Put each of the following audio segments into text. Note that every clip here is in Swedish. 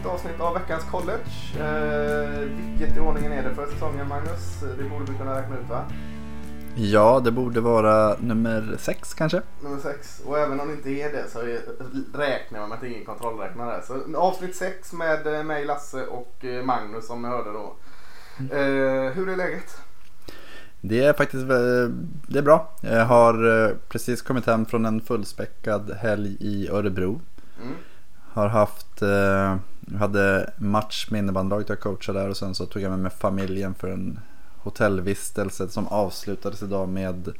Är nytt avsnitt av veckans college. Eh, vilket i ordningen är det för säsongen Magnus? Det borde vi kunna räkna ut va? Ja, det borde vara nummer sex kanske. Nummer sex. Och även om det inte är det så är, räknar man med att är ingen kontrollräknare. Så avsnitt sex med eh, mig, Lasse och eh, Magnus som ni hörde då. Eh, hur är läget? Det är faktiskt det är bra. Jag har eh, precis kommit hem från en fullspäckad helg i Örebro. Mm. Har haft, eh, jag hade match med innebandylaget jag coachade där och sen så tog jag med mig familjen för en hotellvistelse som avslutades idag med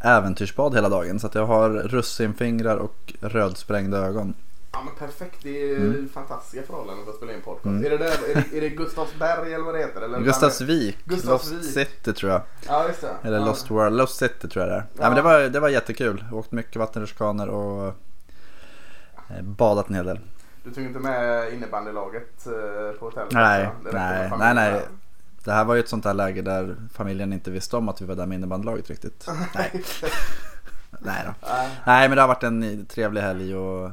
äventyrsbad hela dagen. Så jag har russinfingrar och rödsprängda ögon. Ja men perfekt, det är Mm. fantastiska förhållanden för att spela in podcast. Mm. Är, det där, är, det, är det Gustavsberg eller vad det heter? Eller Gustavsvik, Gustavsvik. Lost City tror jag. Ja just det. Eller ja. Lost World, Lost City tror jag det är. Ja. Nej, men det, var, det var jättekul. Åkt mycket vattenrutschkanor och eh, badat en hel del. Du tog inte med innebandylaget eh, på hotellet? Nej, alltså? Nej, nej, nej. Det här var ju ett sånt här läge där familjen inte visste om att vi var där med innebandylaget riktigt. Nej. Nej då. Nej. Men det har varit en trevlig helg och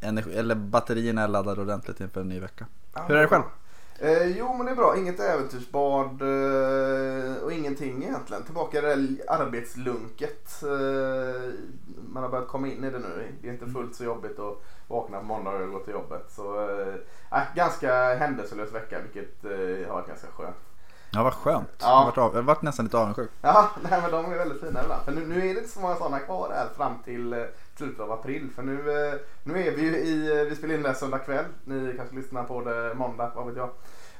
energi, eller batterierna är laddade ordentligt inför en ny vecka. Hur är det själv? Eh, jo men det är bra, inget äventyrsbad eh, och ingenting egentligen. Tillbaka i det där arbetslunket. Eh, man har börjat komma in i det nu. Det är inte fullt så jobbigt att vakna på måndag och gå till jobbet. Så eh, äh, ganska händelselös vecka vilket eh, har varit ganska skönt. Ja vad skönt. Ja. Jag, har varit av, jag har varit nästan lite avundsjuk. Ja, nej, men de är väldigt fina ibland. För nu, nu är det inte så många sådana kvar här fram till eh, slutet av april. För nu, eh, nu är vi ju i, eh, vi spelar in det här söndag kväll. Ni kanske lyssnar på det måndag, vad vet jag.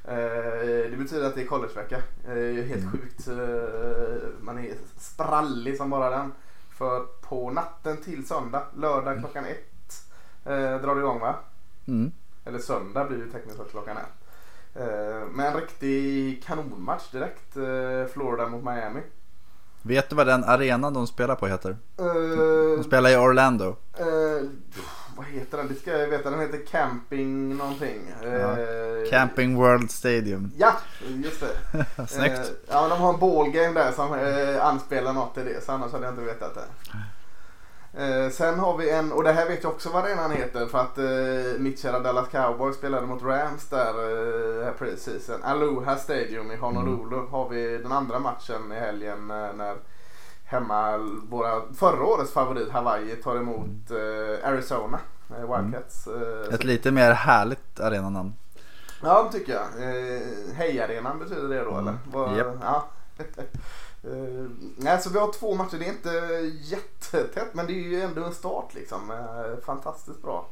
Eh, det betyder att det är collegevecka. Det är helt Mm. sjukt. Man är sprallig som bara den. För på natten till söndag, lördag klockan ett, drar det igång va? Mm. Eller söndag blir ju tekniskt sett klockan ett. Med en riktig kanonmatch direkt. Florida mot Miami. Vet du vad den arenan de spelar på heter? De Uh, spelar i Orlando. uh, vad heter den? Det ska jag veta. Den heter Camping någonting. Eh, Camping World Stadium. Ja, just det. Snyggt. Ja, de har en ballgame där som anspelar något till det. Så annars hade jag inte vetat det. Eh, sen har vi en, och det här vet jag också vad arenan heter för att uh, mitt kära Dallas Cowboys spelade mot Rams där uh, här preseason. Aloha Stadium i Honolulu har vi den andra matchen i helgen eh, när hemma våra förra årets favorit Hawaii tar emot eh, Arizona eh, Wildcats. Eh, så- Ett lite mer härligt arenanamn. Ja, det tycker jag. Eh, Hejarenan betyder det då eller? Vad- Japp. Ja. eh, nej, så vi har två matcher. Det är inte jättetätt men det är ju ändå en start liksom. Eh, fantastiskt bra.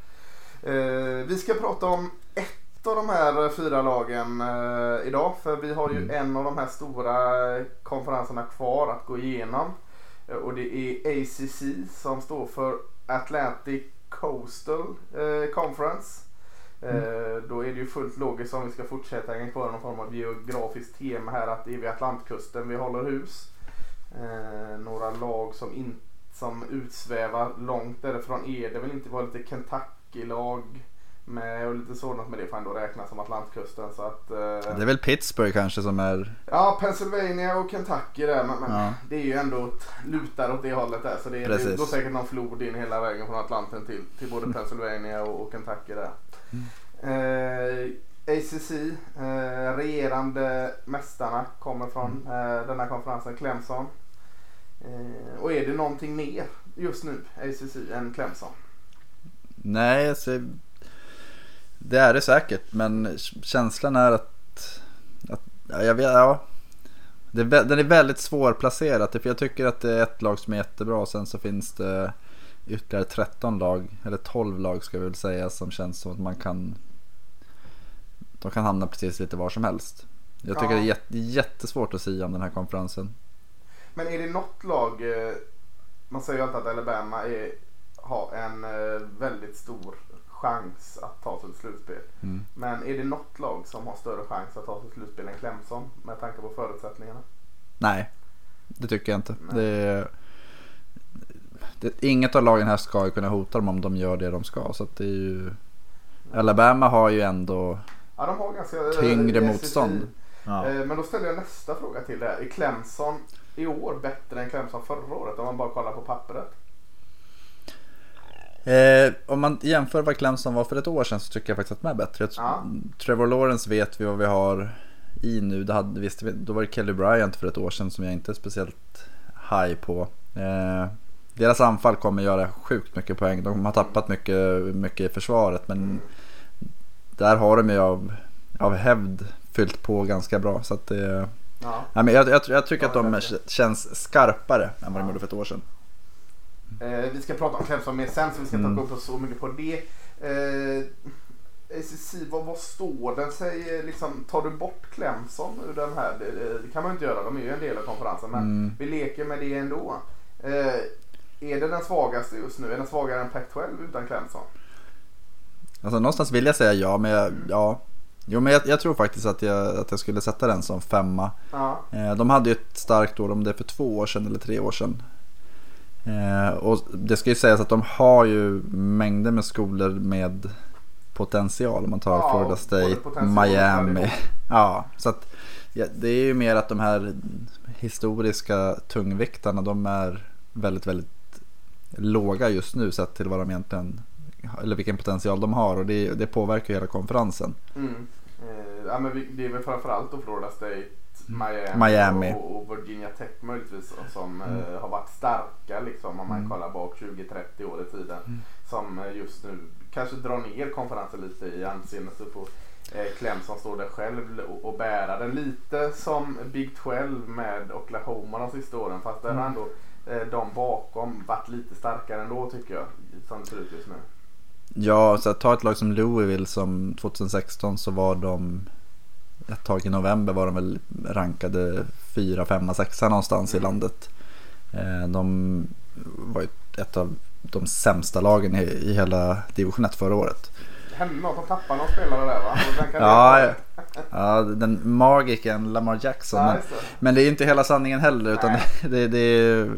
Eh, vi ska prata om ett av de här fyra lagen eh, idag. För vi har ju Mm. en av de här stora konferenserna kvar att gå igenom. Och det är ACC som står för Atlantic Coastal Conference. Eh, Då är det ju fullt logiskt om vi ska fortsätta hänga kvar någon form av geografiskt tema här att det är vid Atlantkusten vi håller hus. Eh, några lag som, in, som utsvävar långt därifrån är det väl inte. Vi har lite Kentucky-lag med och lite sådant men det får ändå räknas som Atlantkusten. Så att, eh, Det är väl Pittsburgh kanske som är... Ja, Pennsylvania och Kentucky där. Men, men Ja. det är ju ändå ett, lutar åt det hållet där. Så det, det Precis. går säkert någon flod in hela vägen från Atlanten till, till både Pennsylvania och, och Kentucky där. Eh, ACC, eh, regerande mästarna kommer från eh, denna konferensen, Clemson. Och är det någonting mer just nu, ACC, än Clemson? Nej, alltså, det är det säkert. Men känslan är att... att ja, jag vet, ja. Det den är väldigt svårplacerad. För jag tycker att det är ett lag som är jättebra. Och sen så finns det ytterligare 13 lag. Eller 12 lag ska jag väl säga. Som känns som att man kan... De kan hamna precis lite var som helst. Jag tycker Ja. det är jätte, jättesvårt att säga om den här konferensen. Men är det något lag, eh, man säger ju alltid att Alabama är, har en eh, väldigt stor chans att ta sig till slutspel. Mm. Men är det något lag som har större chans att ta sig till slutspel än Clemson med tanke på förutsättningarna? Nej, det tycker jag inte. Nej. Det är, det, inget av lagen här ska ju kunna hota dem om de gör det de ska. Så att det är ju, Alabama har ju ändå Ja, de har ganska eh, tyngre motstånd. Ja. Eh, Men då ställer jag nästa fråga till det här. Är Clemson i år bättre än Clemson förra året om man bara kollar på pappret? Eh, om man jämför vad Clemson var för ett år sedan så tycker jag faktiskt att de är bättre. Ja. Trevor Lawrence vet vi vad vi har i nu. Det hade, visst, då var det Kelly Bryant för ett år sedan som jag inte är speciellt high på. Eh, deras anfall kommer göra sjukt mycket poäng. De har tappat mycket, mycket i försvaret men där har de ju av, av hävd fyllt på ganska bra. Så att det, Ja. ja, men jag, jag, jag tycker Ja, att de känns skarpare än vad de Ja. gjorde för ett år sedan. Eh, vi ska prata om Clemson mer sen så vi ska inte Mm. gå upp så mycket på det. Eh, ACC, vad, vad står den sig? eh, Liksom, tar du bort Clemson ur den här? Det, det kan man inte göra, de är ju en del av konferensen. Men Mm. vi leker med det ändå. Eh, är det den svagaste just nu? Är den svagare än Pac-12 utan Clemson? Alltså någonstans vill jag säga ja, men jag, ja. Jo, men jag, jag tror faktiskt att jag, att jag skulle sätta den som femma. Ja. Eh, de hade ju ett starkt år, om det är för två år sedan eller tre år sedan. Eh, och det ska ju sägas att de har ju mängder med skolor med potential. Om man tar Ja, Florida State, Miami. Ja, så att ja, det är ju mer att de här historiska tungviktarna de är väldigt, väldigt låga just nu sett till vad de egentligen eller vilken potential de har och det, det påverkar hela konferensen. Mm. Eh, ja, men det är väl framförallt då Florida State, Miami, Mm. Miami. Och, och Virginia Tech möjligtvis som eh, har varit starka liksom om man Mm. kollar bak 20-30 år i tiden. Som eh, just nu kanske drar ner konferensen lite i anseende så får eh, Clemson stå där själv och, och bära den lite som Big 12 med Oklahoma de sista åren fast där har Mm. ändå de bakom varit lite starkare ändå tycker jag som det ser ut just nu. Ja, så att ta ett lag som Louisville som 2016 så var de ett tag i november var de väl rankade 4, 5, 6 någonstans i Mm. landet. Eh, De var ju ett av de sämsta lagen i, i hela division 1 förra året. Det hände något, de tappade någon spelare där va? Ja, ja. den magiken Lamar Jackson. Ja, Men, men det är inte hela sanningen heller utan det, det är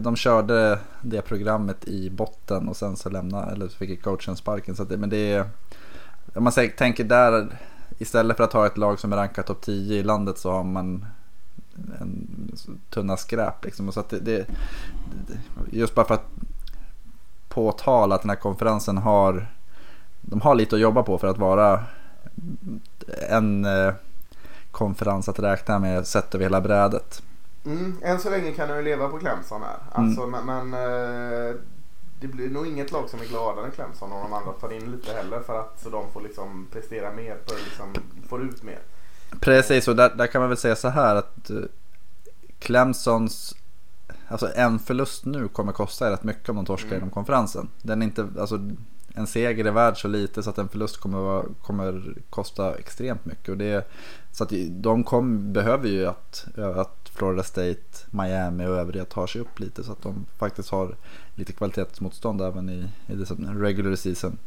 de körde det programmet i botten och sen så lämnade, eller så fick coachen sparken. Så det, men det är, om man säger, tänker där, istället för att ha ett lag som är rankat topp 10 i landet så har man en tunna skräp liksom. Och Så det, det, just bara för att påtala att den här konferensen har, de har lite att jobba på för att vara en eh, konferens att räkna med sett över hela brädet. Mm, än så länge kan ju leva på Clemson här. Alltså, Men, men eh, det blir nog inget lag som är gladare än Clemson om de andra tar in lite heller för att så de får liksom prestera mer, på, liksom, får ut mer. Precis, och där, där kan man väl säga så här att eh, Clemsons Alltså en förlust nu kommer kosta rätt mycket om de torskar Mm. inom konferensen. Den är inte, alltså, en seger är värd så lite så att en förlust kommer, kommer kosta extremt mycket. Och det, så att de kom, behöver ju att, att Florida State, Miami och övriga tar sig upp lite så att de faktiskt har lite kvalitetsmotstånd även i, i regular season.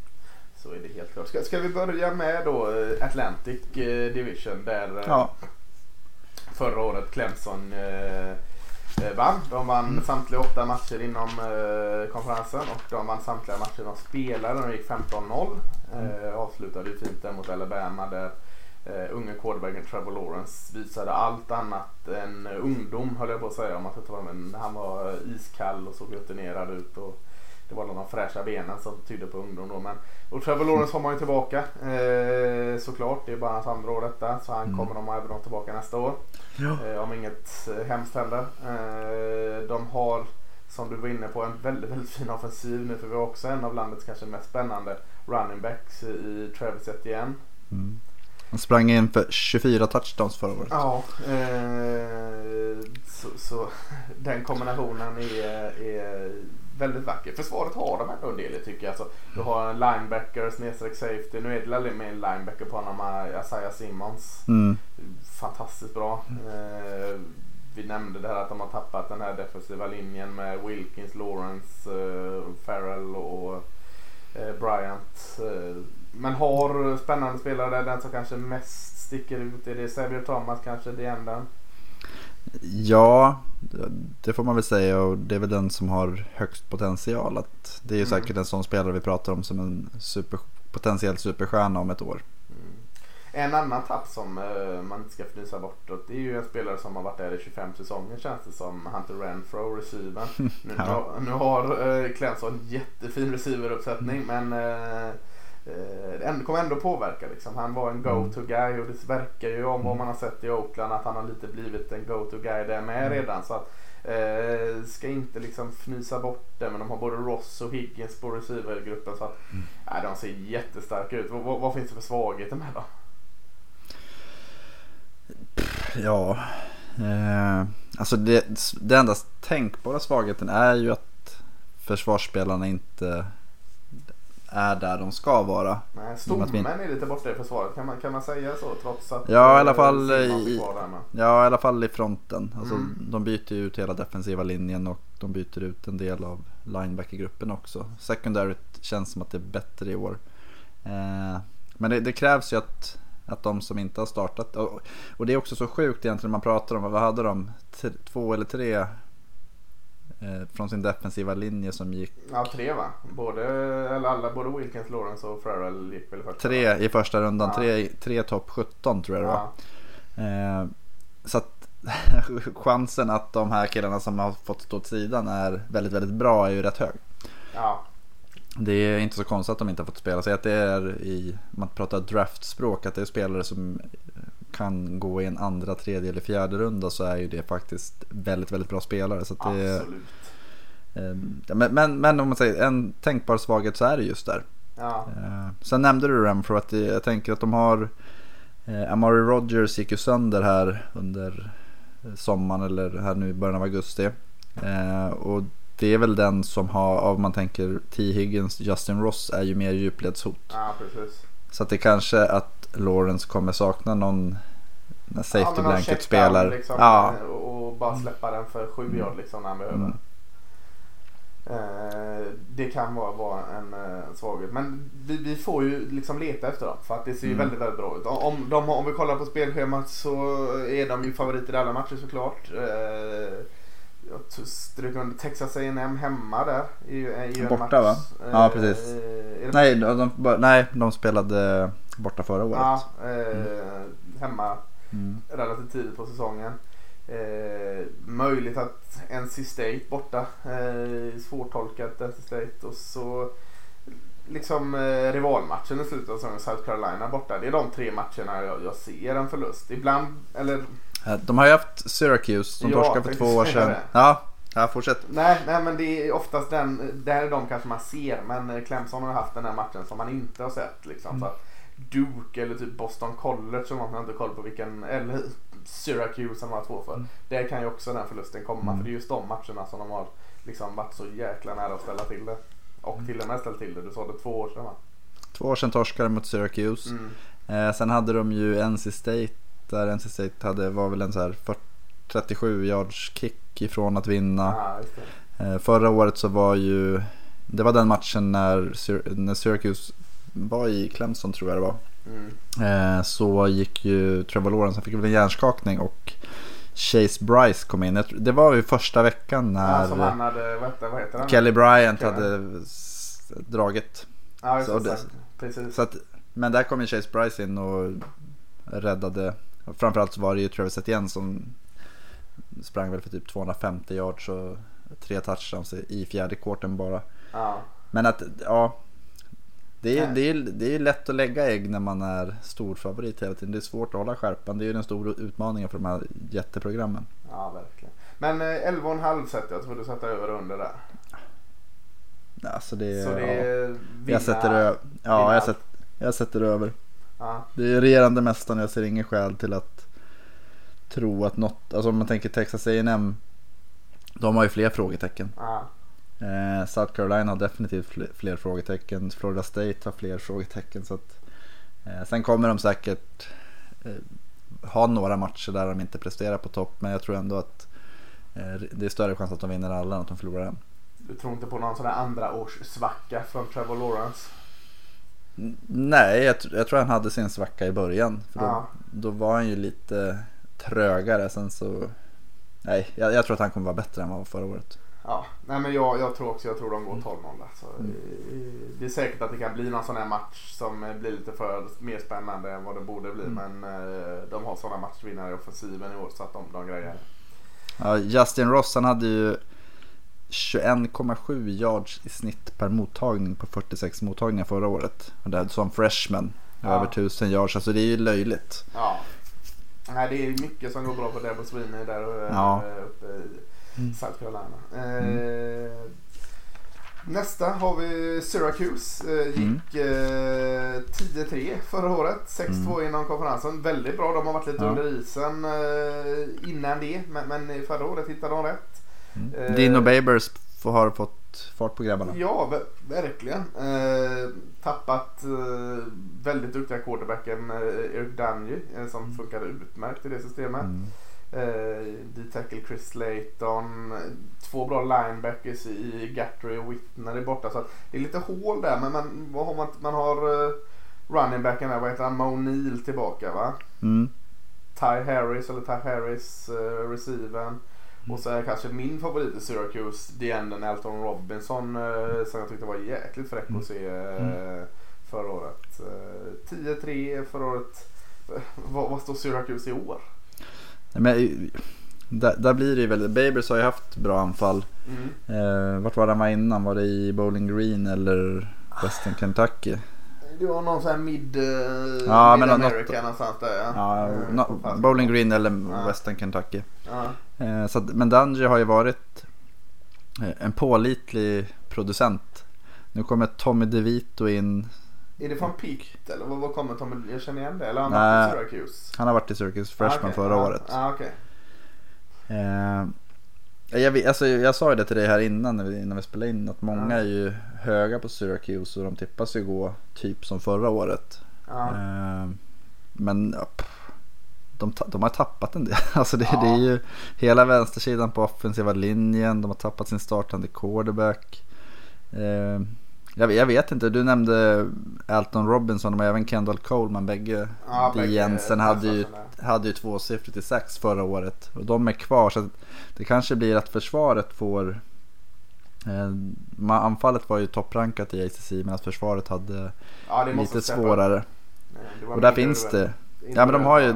Så är det helt klart. Ska, ska vi börja med då eh, Atlantic eh, Division där eh, Ja, förra året Clemson eh, vann. De vann samtliga åtta matcher inom eh, konferensen och de vann samtliga matcher de spelade. De gick 15-0. Eh, avslutade ju fint där mot Alabama där eh, unge quarterbacken Trevor Lawrence visade allt annat än eh, ungdom höll jag på att säga. Om man ska ta men han var eh, iskall och såg rutinerad ut. Och, det var de fräscha benen som tydde på ungdom då. Men, och Trevor Lawrence har man ju tillbaka eh, såklart. Det är bara hans andra år detta. Så han Mm. kommer de ha även tillbaka nästa år. ja. Eh, om inget eh, hemskt händer. Eh, de har som du var inne på en väldigt, väldigt fin offensiv nu. För vi har också en av landets kanske mest spännande running backs i Travis Etienne. Mm. Han sprang in för 24 touchdowns förra året. Ja, eh, så, så den kombinationen är, är väldigt vacker. Försvaret har de ändå en del tycker jag. Alltså, du har en linebacker, snedstreck safety. Nu är det mer en linebacker på honom, eh, Isaiah Simmons. Mm. Fantastiskt bra. Eh, vi nämnde det här att de har tappat den här defensiva linjen med Wilkins, Lawrence, eh, Farrell och eh, Bryant. Eh, men har spännande spelare där. Den som kanske mest sticker ut är det Xavier Thomas kanske, det änden. Ja, det får man väl säga och det är väl den som har högst potential. Att det är ju Mm. säkert en sån spelare vi pratar om som en super, potentiell superstjärna om ett år. Mm. En annan tapp som uh, man inte ska fnysa bortåt det är ju en spelare som har varit där i 25 säsonger känns det som. Hunter Renfro, receivern. Nu, ja. nu har uh, Clemson jättefin receiveruppsättning men uh, det kommer ändå påverka liksom. Han var en mm. go-to guy och det verkar ju om vad man har sett i Oakland att han har lite blivit en go-to guy där med mm. redan. Så att, Eh, ska inte liksom fnysa bort det men de har både Ross och Higgins på receivergruppen så att mm. eh, de ser jättestarka ut. Vad, vad, finns det för svagheter med då? Ja, eh, alltså det, det enda tänkbara svagheten är ju att försvarsspelarna inte är där de ska vara. Nej, stommen är lite borta i försvaret. Kan man, kan man säga så? Trots att ja, i alla fall i, ja, i alla fall i fronten. Alltså, mm. De byter ut hela defensiva linjen och de byter ut en del av linebackergruppen också. Secondaryt känns som att det är bättre i år. Eh, men det, det, krävs ju att, att de som inte har startat, och, och det är också så sjukt egentligen man pratar om, vad hade de? Två eller tre Eh, från sin defensiva linje som gick... Ja, tre va? Både, eller alla, både Wilkins, Lawrence och Farrell gick väl första? Tre i första rundan, ja. tre, tre topp 17 tror jag det var. Ja. Eh, så att chansen att de här killarna som har fått stå åt sidan är väldigt, väldigt bra är ju rätt hög. Ja. Det är inte så konstigt att de inte har fått spela. Så att det är i, man pratar draftspråk, att det är spelare som kan gå i en andra, tredje eller fjärde runda så är ju det faktiskt väldigt, väldigt bra spelare. Så det, Absolut. Eh, men, men, men, om man säger en tänkbar svaghet så är det just där. Ja. Eh, sen nämnde du Renfro att jag tänker att de har eh, Amari Rogers gick ju sönder här under sommaren eller här nu i början av augusti. och det är väl den som har, om man tänker T. Higgins, Justin Ross är ju mer djupledshot. Ja, precis. Så att det kanske att Lawrence kommer sakna någon när safety ja, blanket spelar. Liksom, ja. Och bara släppa den för sju yard liksom när han behöver. Mm. Eh, det kan vara, vara en uh, svaghet. Men vi, vi, får ju liksom leta efter dem. För att det ser ju mm. väldigt, väldigt bra ut. Om, de, om vi kollar på spelschemat så är de ju favoriter i alla matcher såklart. Uh, jag strök under Texas A&M hemma där. I, i borta va? Ja precis. nej, de, nej, de spelade borta förra året. Ja, mm. hemma mm. relativt tidigt på säsongen. Eh, möjligt att NC State borta. Eh, svårtolkat NC State. Och så liksom eh, rivalmatchen i slutet av säsongen, South Carolina borta. Det är de tre matcherna jag, jag ser en förlust. Ibland, eller... De har ju haft Syracuse som ja, torskade för två år sedan. Ja, ja, fortsätt. Nej, nej, men det är oftast den, där är de kanske man ser. Men Clemson har haft den här matchen som man inte har sett. Liksom, mm. så att Duke eller typ Boston College som man inte har koll på vilken. Eller Syracuse som de har två för. Mm. Där kan ju också den förlusten komma. Mm. För det är just de matcherna som de har liksom varit så jäkla nära att ställa till det. Och mm. till och med ställt till det. Du sa det två år sedan va? Två år sedan torskade mot Syracuse. Mm. Eh, sen hade de ju NC State. Där NC State hade, var väl en så här 40, 37 yards kick ifrån att vinna. Ah, eh, förra året så var ju det var den matchen när, när Syracuse var i Clemson tror jag det var. Mm. Eh, så gick ju Trevor Lawrence, han fick väl en hjärnskakning och Chase Bryce kom in. Det var ju första veckan när ja, hade, vad heter han? Kelly Bryant Kelly. hade dragit. Ja, så det. Så att, men där kom ju Chase Bryce in och räddade. Framförallt så var det ju Travis Etienne som sprang väl för typ 250 yards och tre touchdowns i fjärde kvarten bara. Ja. Men att, ja, det är, det, är, det är lätt att lägga ägg när man är stor favorit hela tiden. Det är svårt att hålla skärpan. Det är ju den stora utmaningen för de här jätteprogrammen. Ja, verkligen. Men 11,5 sätter jag. Tror du sätter över och under där? Alltså det, Så det är ja. jag sätter över. Ja, jag sätter, jag sätter över. Ja. Det är regerande mästaren. Jag ser ingen skäl till att tro att något, alltså om man tänker Texas A&M De har ju fler frågetecken. Ja. Eh, South Carolina har definitivt fler, fler, frågetecken. Florida State har fler frågetecken. Så att, eh, sen kommer de säkert eh, ha några matcher där de inte presterar på topp. Men jag tror ändå att det är större chans att de vinner alla än att de förlorar en. Du tror inte på någon sån där andra års svacka från Trevor Lawrence? Nej, jag, jag, tror han hade sin svacka i början. För då, ja. då var han ju lite trögare. Sen så... Nej, jag, jag tror att han kommer vara bättre än vad han var förra året. Ja, nej men jag, jag tror också jag tror de går 12-0 där. Så Mm. Det är säkert att det kan bli någon sån här match som blir lite för mer spännande än vad det borde bli. Mm. Men eh, de har sådana matchvinnare i offensiven i år så att de, de grejer. Ja, Justin Ross han hade ju 21,7 yards i snitt per mottagning på 46 mottagningar förra året. Och det är som freshman. Ja. Över 1000 yards, alltså det är ju löjligt. Ja. Nej, det är mycket som går bra på Debo Sweeney där eh, Ja. uppe i Mm. South Carolina. Eh, Nästa har vi Syracuse. Eh, gick eh, 10-3 förra året. 6-2 inom konferensen. Väldigt bra. De har varit lite Mm. Ja. under isen eh, innan det. Men, men förra året hittade de rätt. Mm. Dino Babers har fått fart på grabbarna. Ja, ver- verkligen. Eh, tappat eh, väldigt duktiga quarterbacken eh, Eric Dungy eh, som funkade utmärkt i det systemet. Mm. Eh, D-tackle Chris Layton. Två bra linebackers i Gatry och Whitner är borta. Så det är lite hål där. Men man, vad har man, man har running backen där. Vad heter han? Mo Neal tillbaka va? Mm. Ty Harris eller Ty Harris uh, receiven. Och så är kanske min favorit i Syracuse, DNen Elton Robinson eh, som jag tyckte var jäkligt fräck att se eh, förra året. Eh, 10-3 förra året. Eh, Vad, vad står Syracuse i år? Nej, Men, eh, där, där blir det ju väldigt, Babers har ju haft bra anfall. Mm. Eh, vart var han var innan? Var det i Bowling Green eller Western Kentucky? Det var någon sån här mid, eh, Ja, mid America något- någonstans där ja. Ja, Eh, no, Bowling Green eller Ja. Western Kentucky. Ja. Eh, så men Dungy har ju varit en pålitlig producent. Nu kommer Tommy DeVito in. Är det från Pitt eller vad, kommer Tommy? Jag känner igen det. Eller har han Nej. varit i Syracuse? Han har varit i Circus Freshman Ah, okej. förra Ja, året. Ja, okej. Jag, vet, alltså, jag sa ju det till dig här innan när vi, innan vi spelade in. Att många är ju höga på Syracuse och de tippas ju gå typ som förra året. Ja. Eh, men pff, de, de har tappat en del. Alltså det, Ja. det är ju hela vänstersidan på offensiva linjen. De har tappat sin startande quarterback. Eh, jag, vet- jag vet inte, du nämnde Alton Robinson och även Kendall Coleman. Bägge Ja, bägge DNsen hade ju. Hade ju tvåsiffrigt i sex förra året. Och de är kvar. Så det kanske blir att försvaret får eh, Anfallet var ju topprankat i ACC men att försvaret hade Ja, det lite svårare. Nej, det Och där finns det. Inte Ja men de har ju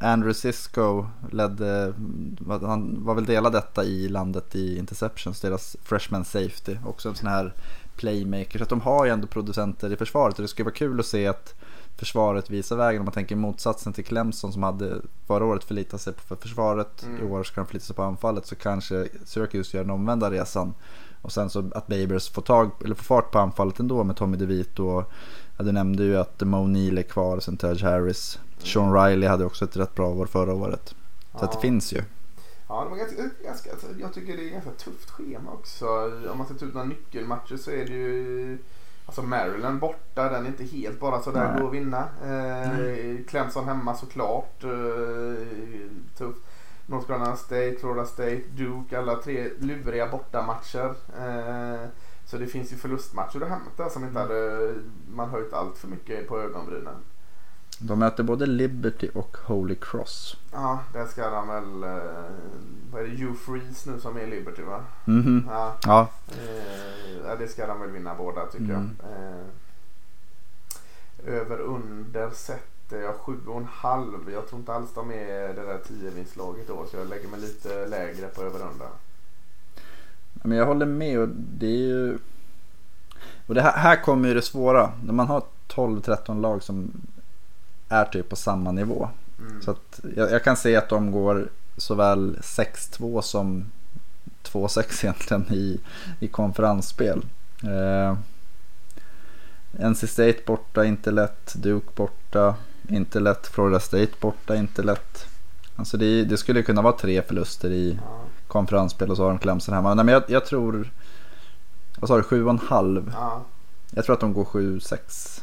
Andrew Sisko ledde, han var väl delad detta i landet i Interceptions, deras freshman safety. Också en sån här playmaker. Så att de har ju ändå producenter i försvaret och det skulle vara kul att se att försvaret visar vägen. Om man tänker motsatsen till Clemson som hade förra året förlitat sig på försvaret. Mm. I år ska de förlita sig på anfallet så kanske Syracuse gör den omvända resan. Och sen så att Babers får, tag, eller får fart på anfallet ändå med Tommy DeVito. Och, ja, du nämnde ju att Mo Neal är kvar och sen Taj Harris. Sean Riley hade också ett rätt bra år förra året. Så att det Ja. finns ju. Ja, det var ganska, ganska, alltså, jag tycker det är ganska tufft schema också. Om man ska ta ut några nyckelmatcher så är det ju Alltså Maryland borta, den är inte helt bara sådär Nej. gå och vinna. Eh, Clemson hemma såklart. Eh, tufft. North Carolina State, Florida State, Duke. Alla tre luriga bortamatcher. Eh, så det finns ju förlustmatcher att hämta som inte hade man höjt allt för mycket på ögonbrynen. De möter både Liberty och Holy Cross. Ja, där ska de väl... Eh, vad är det? Hugh Freeze nu som är Liberty va? Mhm. Ja, Ja, eh, ja, det ska de väl vinna båda tycker Mm. jag. Eh, över under sätter jag sju och en halv. Jag tror inte alls de är det där 10 vinstlaget då så jag lägger mig lite lägre på över under. men jag håller med och det är ju... Och det här, här kommer ju det svåra. När man har 12-13 lag som är typ på samma nivå. Mm. Så att jag, jag kan se att de går såväl 6-2 som 2-6 egentligen i, i konferensspel. Eh, NC State borta, inte lätt. Duke borta, inte lätt. Florida State borta, inte lätt. Alltså det, det skulle kunna vara tre förluster i konferensspel och så har de Clemson hemma. Nej, men jag, jag tror, vad sa du, 7,5? ja. Jag tror att de går 7-6.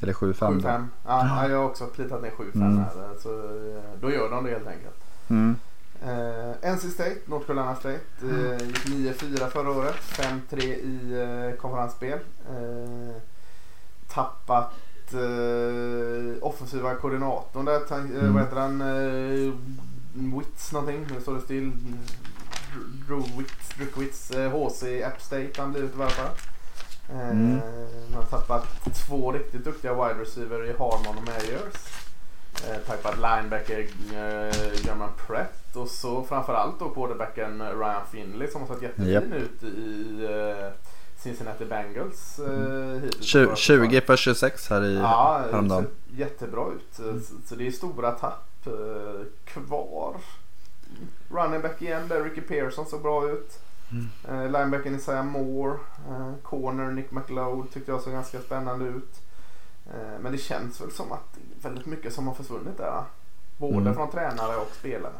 Eller 7-5. 7-5. då. Ja, ja, jag har också plitat ner 7-5 Mm. här. Så, eh, då gör de det helt enkelt. Mm. Eh, NC State, North Carolina State. Eh, gick 9-4 förra året. 5-3 i eh, konferensspel. Eh, tappat eh, offensiva koordinatorn där. Eh, Mm. Vad heter han? Eh, Wits någonting. Nu står det still. Druwitz, Drukwitz, HC Upstate han blivit i varje fall. Eh, Mm. Man har tappat två riktigt duktiga wide receiver i Harmon och Meyers. Eh, tappat linebacker eh, German Pratt och så framförallt då quarterbacken Ryan Finley som har sett jättefin Japp. ut i eh, Cincinnati Bengals eh, hittills. Tju- 20 för 26 här i Ja, häromdagen. jättebra ut. Så, så det är stora tapp eh, kvar. Running back igen där Ricky Pearson såg bra ut. Mm. Eh, linebacken Isaiah Moore. Eh, corner Nick McLeod tyckte jag såg ganska spännande ut. Eh, men det känns väl som att väldigt mycket som har försvunnit där. Både Mm. från tränare och spelare.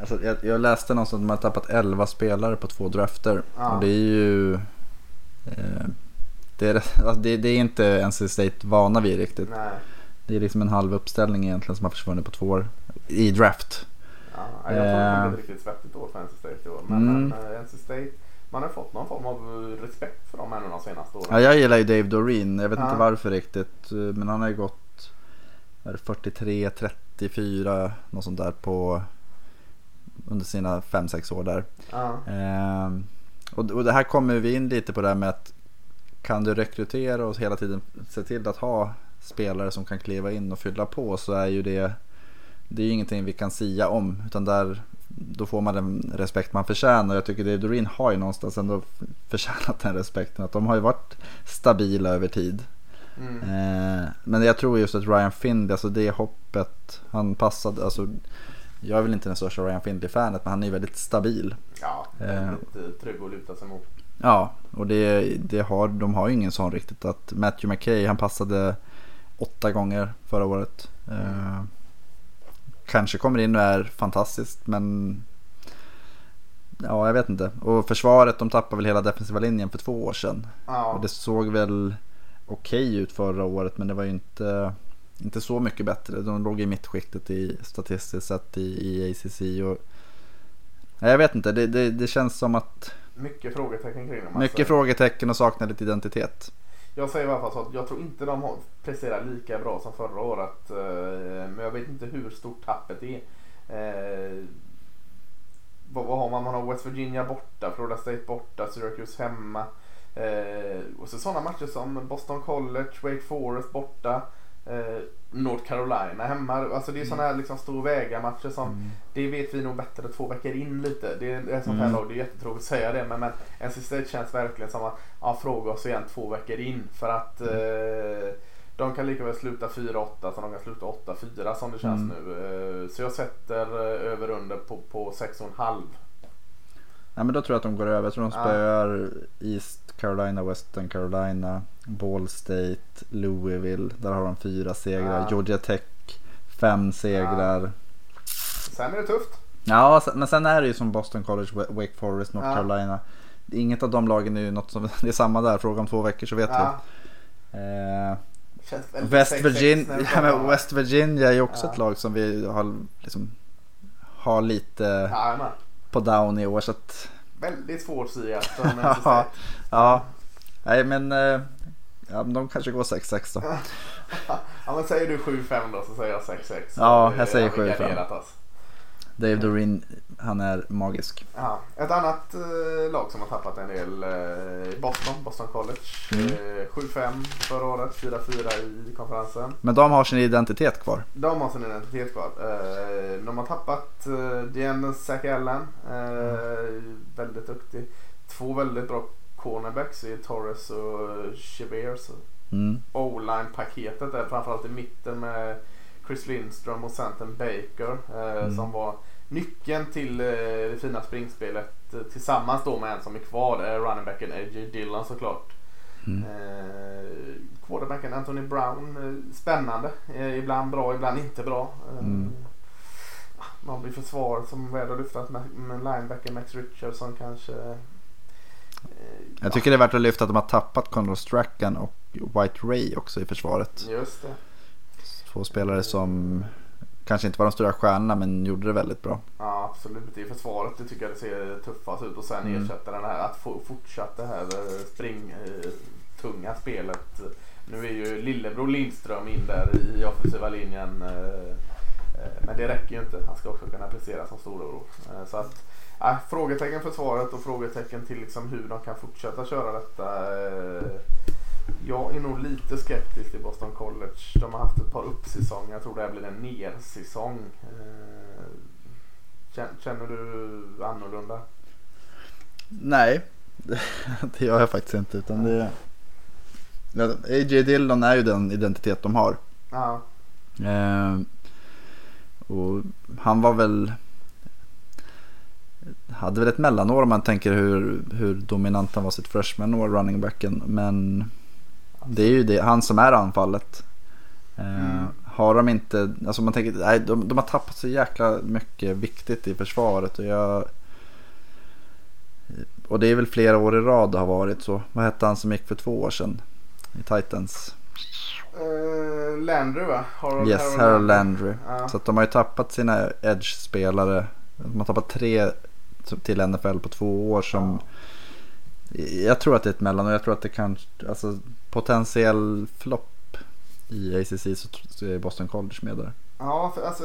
Alltså, jag, jag läste någonstans att de har tappat 11 spelare på två drafter. Ja. Och det är ju... Eh, det, är, alltså, det, det är inte NC State vana vid riktigt. Nej. Det är liksom en halv uppställning egentligen som har försvunnit på två år. I draft. Ja, jag tror det Eh. riktigt svettigt år för NC State i år. Men, Mm. men eh, NC State, man har fått någon form av eh, respekt för dem ännu de senaste åren. Ja, jag gillar ju Dave Doreen. Jag vet Ja. inte varför riktigt. Men han har ju gått vad är det, 43, 34, något sånt där på under sina 5-6 år där. Ja. Ehm, och, och det här kommer vi in lite på det här med att kan du rekrytera och hela tiden se till att ha spelare som kan kliva in och fylla på så är ju det det är ju ingenting vi kan sia om utan där då får man den respekt man förtjänar. Jag tycker Dave Doreen har ju någonstans ändå förtjänat den respekten att de har ju varit stabila över tid. Mm. Eh, men jag tror just att Ryan Findley, alltså det hoppet han passade, alltså jag är väl inte den största Ryan Findley-fanet men han är ju väldigt stabil. Ja, Eh. väldigt eh, trygg att luta sig mot. Ja, och det, det har, de har ju ingen sån riktigt. Att Matthew McKay, han passade åtta gånger förra året. Eh, kanske kommer in och är fantastiskt, men ja, jag vet inte. Och försvaret, de tappade väl hela defensiva linjen för två år sedan. Ja, Och det såg väl okej ut förra året, men det var ju inte, inte så mycket bättre. De låg i mittskiktet i statistiskt sett i, i ACC. Och, nej, jag vet inte, det, det, det känns som att mycket frågetecken kring dem. mycket alltså. frågetecken och saknar lite identitet. Jag säger i alla fall så att jag tror inte de har presterat lika bra som förra året. Eh, men jag vet inte hur stort tappet är. Eh, vad, vad har man? Man har West Virginia borta, Florida State borta, Syracuse hemma. Eh, och så sådana matcher som Boston College, Wake Forest borta. Eh, North Carolina hemma. Alltså det är sådana här liksom stor matcher som det vet vi nog bättre två veckor in lite. Det är ett sånt här Mm. lag, det är jättetråkigt att säga det. Men, men NC State känns verkligen som att ja, fråga oss igen två veckor in. För att eh, de kan lika väl sluta 4-8 som de kan sluta 8-4 som det känns Mm. nu. Eh, så jag sätter eh, över under på, på 6,5. Ja, men då tror jag att de går över. Jag tror de spöar East Carolina, Western Carolina, Ball State, Louisville. Där har de fyra segrar. Georgia Tech, fem segrar. Sen är det tufft. Ja, men sen är det ju som Boston College, Wa- Wake Forest, North. Carolina. Inget av de lagen är ju något som, det är samma där, fråga om två veckor så vet Ja, vi. Eh, West, 6-6 Virginia, ja. West Virginia är ju också Ja. ett lag som vi har, liksom, har lite Ja, på down i år. Så att, väldigt från NC ja, ja, nej men eh, ja, de kanske går 6-6 då. Ja men säger du 7-5 då så säger jag 6-6. Ja, jag säger har vi 7-5. garderat oss. Dave Doreen, han är magisk. Ja, ett annat eh, lag som har tappat en del eh, Boston, Boston College. Mm. Eh, 7-5 förra året, 4-4 i konferensen. Men de har sin identitet kvar. De har sin identitet kvar. Eh, de har tappat eh, Dean Zack Allen, eh, väldigt duktig. Två väldigt bra cornerbacks i Torres och Cheveres. Mm. O-line-paketet där framförallt i mitten med Chris Lindström och Santen Baker eh, Mm. som var nyckeln till eh, det fina springspelet eh, tillsammans då med en som är kvar, är runningbacken A.J. Dillon såklart. Mm. Eh, quarterbacken Anthony Brown, spännande. Eh, ibland bra, ibland inte bra. Eh, Mm. Man blir försvar som väl har lyftat med, med linebacken Max Richardson kanske. Eh, Jag tycker det är värt att lyfta att de har tappat Conor Strachan och White Ray också i försvaret. Just det. Två spelare som kanske inte var de stora stjärnorna men gjorde det väldigt bra. Ja absolut, i försvaret det tycker jag det ser tuffast ut och sen Mm. ersätta den här att få fortsatt det här spring eh, tunga spelet. Nu är ju lillebror Lindström in där i offensiva linjen. eh, eh, Men det räcker ju inte. Han ska också kunna prestera som storebror. Så att äh, frågetecken för svaret och frågetecken till liksom hur de kan fortsätta köra detta. Jag är nog lite skeptisk till Boston College. De har haft ett par uppsäsonger. Jag tror det här blir en nersäsong. Eh, känner du annorlunda? Nej, det gör jag faktiskt inte. Utan det, AJ Dillon är ju den identitet de har. Ja. Eh, och han var väl hade väl ett mellanår om man tänker hur, hur dominant han var sitt freshman-år, running backen. Men det är ju det, han som är anfallet. Eh, mm. Har de inte, alltså man tänker, nej, de, de har tappat så jäkla mycket viktigt i försvaret. Och, jag, och det är väl flera år i rad det har varit så. Vad hette han som gick för två år sedan i Titans? Uh, Landry va? Harold, yes, Harold, Harold Landry. Ja. Så att de har ju tappat sina edge-spelare. De har tappat tre till NFL på två år som ja. Jag tror att det är ett mellan och jag tror att det kan, alltså potentiell flopp i ACC så är Boston College med där. Ja, för alltså,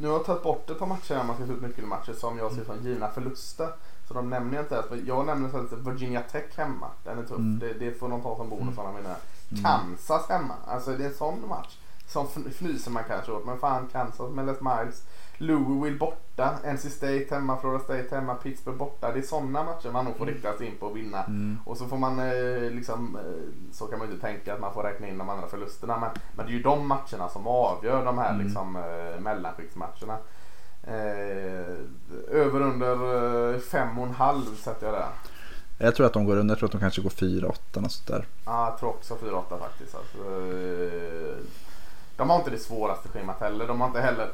nu har jag tagit bort ett par matcher man ska ta ut nyckelmatcher som jag ser som givna förluster. Så de nämner inte ens, jag nämner istället Virginia Tech hemma. Den är tuff. Mm. Det, det, får de ta som bonus. Mm. Menar. Kansas hemma, alltså det är en sån match. Som fnyser man kanske åt, men fan Kansas med Les Miles. Louisville borta, NC State hemma, Florida State hemma, Pittsburgh borta. Det är sådana matcher man nog får mm. rikta sig in på och vinna. Mm. Och så får man eh, liksom, eh, så kan man ju inte tänka att man får räkna in de andra förlusterna. Men, men det är ju de matcherna som avgör de här mm. liksom, eh, mellanskiktsmatcherna. Eh, över under fem och en halv sätter jag där. Jag tror att de går under, jag tror att de kanske går 4-8 och sånt där. Ja, jag tror också 4-8 faktiskt. Alltså, de har inte det svåraste schemat heller. De har inte heller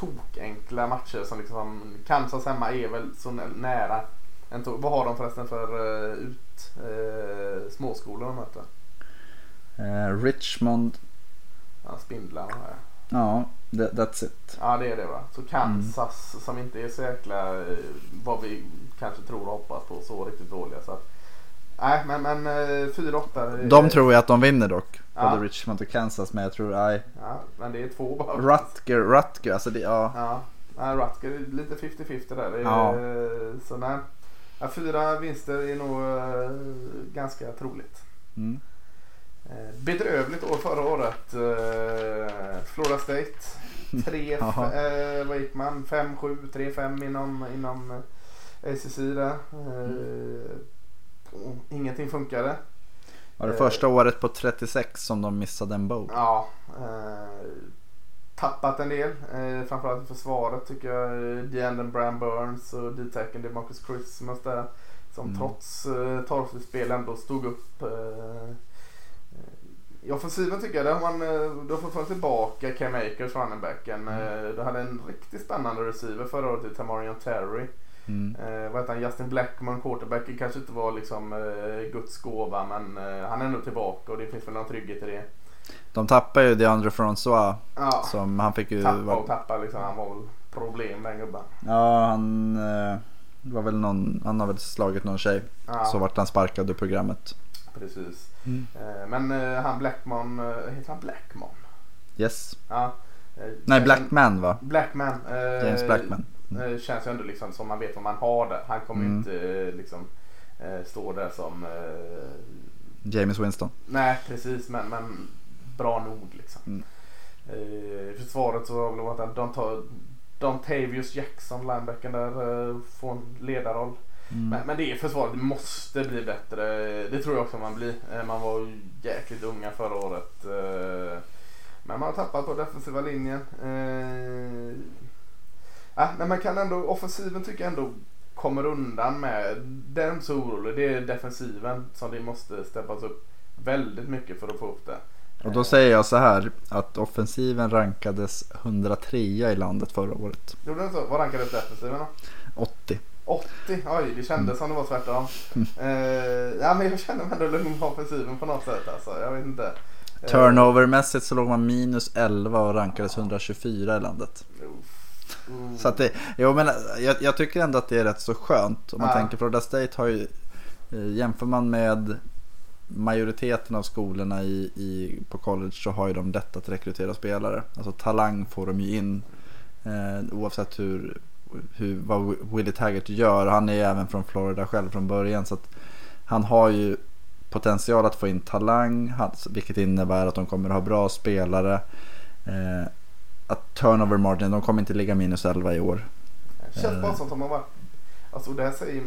tokenkla matcher som liksom Kansas hemma är väl så nära. En Vad har de förresten för uh, ut uh, småskolor de möter? Uh, Richmond. Ja, Spindlarna har jag. Ja, that, that's it. Ja, det är det va. Så Kansas mm. som inte är så jäkla vad vi kanske tror och hoppas på så riktigt dåliga. Så att, nej, men, men 4-8. De tror jag att de vinner dock. Ja. Både Richmond och Kansas. Men jag tror, nej. Ja, men det är två bara. Rutger, Rutger, alltså det, ja. Ja, nej, Rutger lite 50-50 där. Ja. Så nej. Ja, fyra vinster är nog uh, ganska troligt. Mm. Bedrövligt år förra året. Florida State. 3, uh, vad gick man? 5-7, 3-5 inom, inom ACC där. Mm. Ingenting funkade. Var det första året på 36 som de missade en bowl? Ja. Eh, tappat en del. Eh, framförallt i försvaret tycker jag. DeAndre Bram Burns och D-tacken DeMarcus Christmas där. Som mm. trots eh, torftigt ändå stod upp. Eh, i offensiven tycker jag, där man, eh, du har fått ta tillbaka Cam Akers, runningbacken. Mm. Eh, du hade en riktigt spännande receiver förra året i Tamarion Terry. Mm. Eh, vad heter han? Justin Blackman, quarterbacken, kanske inte var liksom eh, Guds gåva men eh, han är ändå tillbaka och det finns väl någon trygghet i det. De tappar ju DeAndre Francois. Ja. Som han fick ju... Tappa och tappa liksom. Han var väl problem den gubben. Ja, han eh, var väl någon, han har väl slagit någon tjej. Ja. Så vart han sparkad ur programmet. Precis. Mm. Eh, men eh, han Blackman, eh, heter han Blackman? Yes. Ja. Nej, Blackman va? Blackman. James Blackman. Mm. känns ju ändå liksom som man vet vad man har där. Han kommer mm. inte eh, liksom eh, stå där som eh, James Winston. Nej precis men, men bra nog liksom. Mm. I försvaret så har väl att de tar Dontavius Jackson, linebacken där, får en ledarroll. Mm. Men, men, det är försvaret, det måste bli bättre. Det tror jag också man blir. Man var jäkligt unga förra året. Men man har tappat på defensiva linjen. Ja, men man kan ändå, offensiven tycker jag ändå kommer undan med. Den så orolig. Det är defensiven som det måste steppas upp väldigt mycket för att få upp det. Och då säger jag så här att offensiven rankades 103 i landet förra året. Gjorde den så? Vad rankades defensiven då? 80. 80? Oj, det kändes mm. som det var tvärtom. Mm. Uh, ja, men jag känner mig ändå lugn på offensiven på något sätt alltså. Jag vet inte. Turnovermässigt så låg man minus 11 och rankades 124 i landet. Mm. Så att det, jo, men jag, jag, tycker ändå att det är rätt så skönt. Om man ja. tänker Florida State har ju, eh, jämför man med majoriteten av skolorna i, i, på college så har ju de lätt att rekrytera spelare. Alltså talang får de ju in. Eh, oavsett hur hur, vad Willie Taggart gör. Han är ju även från Florida själv från början. Så att han har ju potential att få in talang. Vilket innebär att de kommer att ha bra spelare. Eh, att turnover margin, de kommer inte ligga minus 11 i år. Det känns bara som att de har varit Alltså det här säger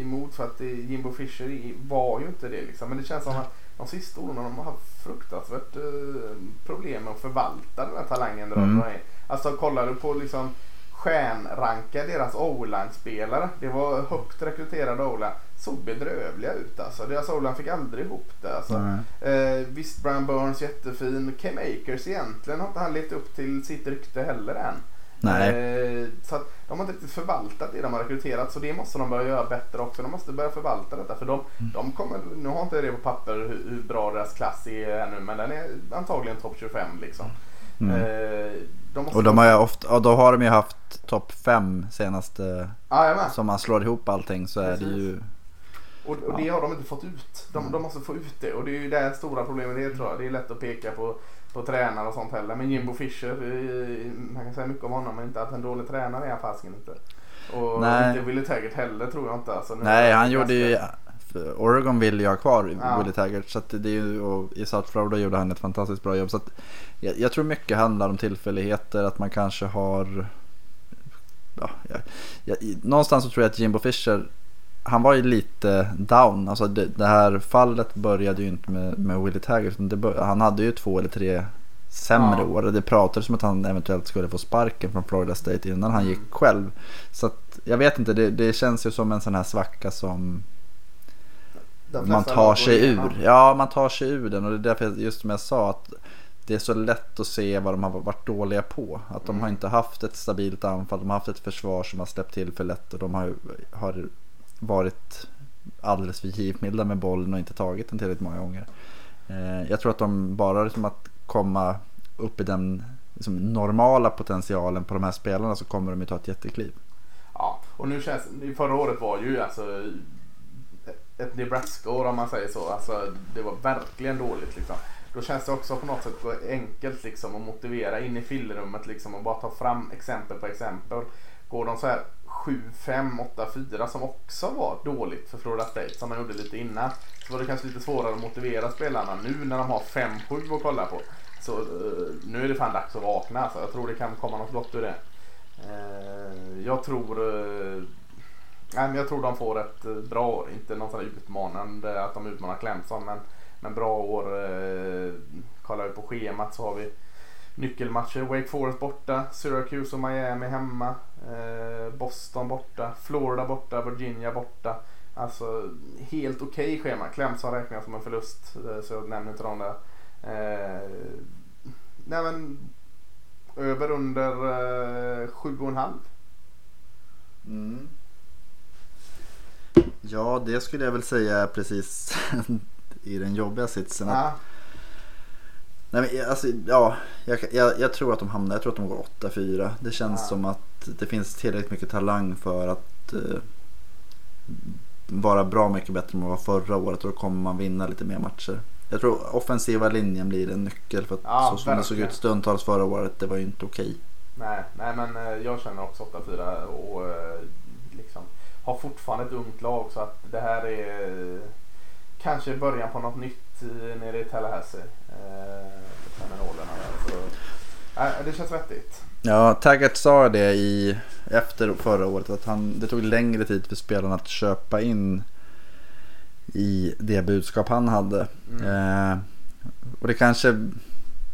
emot för att Jimbo Fischer var ju inte det liksom. Men det känns som att de sista åren har de haft fruktansvärt eh, problem med att förvalta den här talangen. Mm. Alltså kollar du på liksom stjärnranka deras O-line-spelare. Det var högt rekryterade O-line. Såg bedrövliga ut alltså. Deras O-line fick aldrig ihop det. Alltså. Mm. Eh, visst, Brian Burns jättefin. Cam Akers egentligen har inte han levt upp till sitt rykte heller än. Nej. Eh, så att de har inte riktigt förvaltat det de har rekryterat. Så det måste de börja göra bättre också. De måste börja förvalta detta. För de, mm. de kommer, nu har inte det på papper hur, hur, bra deras klass är ännu. Men den är antagligen topp 25 liksom. Mm. Eh, de och de har ofta, och då har de ju haft topp 5 senaste. Ah, som man slår ihop allting så Precis. är det ju. Och, och det har de inte fått ut. De, mm. de måste få ut det. Och det är ju det stora problemet det tror jag. Det är lätt att peka på på tränare och sånt heller. Men Jimbo Fischer, man kan säga mycket om honom men inte att en dålig tränare är han fasiken inte. Och Nej. inte Willie Taggart heller tror jag inte. Alltså, Nej, han gjorde ju... Oregon vill ju ha kvar ja. Willie Taggart. Så det är ju, och I South Florida gjorde han ett fantastiskt bra jobb. Så jag, jag, tror mycket handlar om tillfälligheter. Att man kanske har... Ja, jag, någonstans så tror jag att Jimbo Fischer han var ju lite down. Alltså det, det, här fallet började ju inte med, med Willie Taggart. Det, han hade ju två eller tre sämre ja. år. Det pratades om att han eventuellt skulle få sparken från Florida State innan han gick själv. Så att, jag vet inte, det, det känns ju som en sån här svacka som man tar sig ur. Ja, man tar sig ur den och det är därför just som jag sa att det är så lätt att se vad de har varit dåliga på. Att de har mm. inte haft ett stabilt anfall, de har haft ett försvar som har släppt till för lätt och de har, har varit alldeles för givmilda med bollen och inte tagit den tillräckligt många gånger. Eh, jag tror att de bara liksom att komma upp i den liksom normala potentialen på de här spelarna så kommer de ju ta ett jättekliv. Ja, och nu känns förra året var ju alltså ett Nebraska-år om man säger så. Alltså, det var verkligen dåligt liksom. Då känns det också på något sätt enkelt liksom att motivera in i filmrummet liksom och bara ta fram exempel på exempel. Går de så här 7-5, 8-4 som också var dåligt för Florida State som man gjorde lite innan. Så var det kanske lite svårare att motivera spelarna nu när de har 5-7 att kolla på. Så uh, nu är det fan dags att vakna. Så jag tror det kan komma något gott ur det. Uh, jag tror uh, Nej, men jag tror de får ett eh, bra år. Inte någon sån utmanande att de utmanar Clemson. Men, men bra år. Eh, kollar vi på schemat så har vi nyckelmatcher. Wake Forest borta, Syracuse och Miami hemma, eh, Boston borta, Florida borta, Virginia borta. Alltså helt okej okay schema. Clemson räknar jag som en förlust eh, så jag nämner inte dem där. Eh, nej men över under eh, sju och en halv. Mm. Ja, det skulle jag väl säga precis i den jobbiga sitsen. Ja. Nej, men, alltså, ja, jag, jag, jag, tror att de hamnar, jag tror att de går 8-4. Det känns ja. som att det finns tillräckligt mycket talang för att eh, vara bra mycket bättre än vad var förra året och då kommer man vinna lite mer matcher. Jag tror offensiva linjen blir en nyckel för att ja, så som det såg ut stundtals förra året det var ju inte okej. Nej, nej men eh, jag känner också 8-4 och eh, har fortfarande ett ungt lag så att det här är kanske början på något nytt nere i Tallahassee. Eh, det känns vettigt. Ja, Taggart sa det i, efter förra året att han, det tog längre tid för spelarna att köpa in i det budskap han hade. Mm. Eh, och det kanske,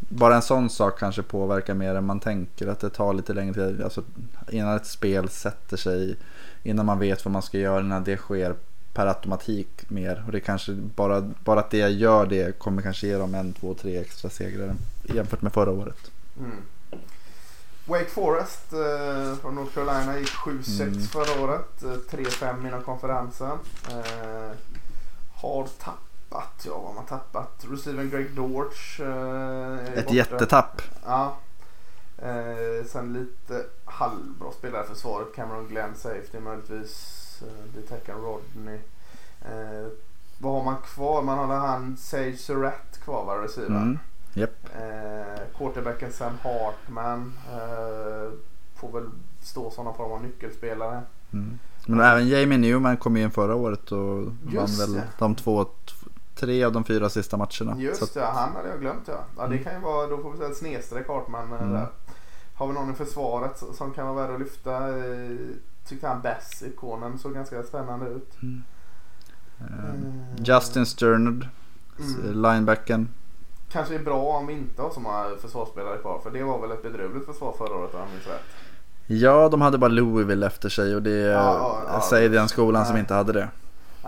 bara en sån sak kanske påverkar mer än man tänker. Att det tar lite längre tid. Alltså, innan ett spel sätter sig, innan man vet vad man ska göra, innan det sker per automatik mer. Och det kanske bara, bara att det gör det kommer kanske ge dem en, två, tre extra segrar jämfört med förra året. Mm. Wake Forest eh, från North Carolina gick 7-6 mm. förra året. 3-5 eh, inom konferensen. Eh, har tappat, ja vad har man tappat? Receiven Greg Dortch. Eh, Ett borta. jättetapp. Ja. Eh, sen lite halvbra spelare för försvaret. Cameron Glenn Safety möjligtvis. Eh, Detecken Rodney. Eh, vad har man kvar? Man har han Sage Surratt kvar va, receiver. Mm. Yep. Eh, quarterbacken Sam Hartman. Eh, får väl stå som någon form av nyckelspelare. Mm. Men även Jamie Newman kom in förra året och Just vann väl det. de två, tre av de fyra sista matcherna. Just det, han hade jag glömt ja. ja det Mm. kan ju vara, då får vi säga ett snedstreck Hartman eh, Mm. där. Har vi någon i försvaret som kan vara värd att lyfta? Eh, Tyckte han Bass, ikonen, såg ganska spännande ut. eh, Mm. Justin Sternard, Mm. linebacken. Kanske är bra om vi inte har så många försvarsspelare kvar. För det var väl ett bedrövligt försvar förra året om jag minns rätt. Ja, de hade bara Louisville efter sig och det Ja, ja, ja. säger den skolan som inte hade det.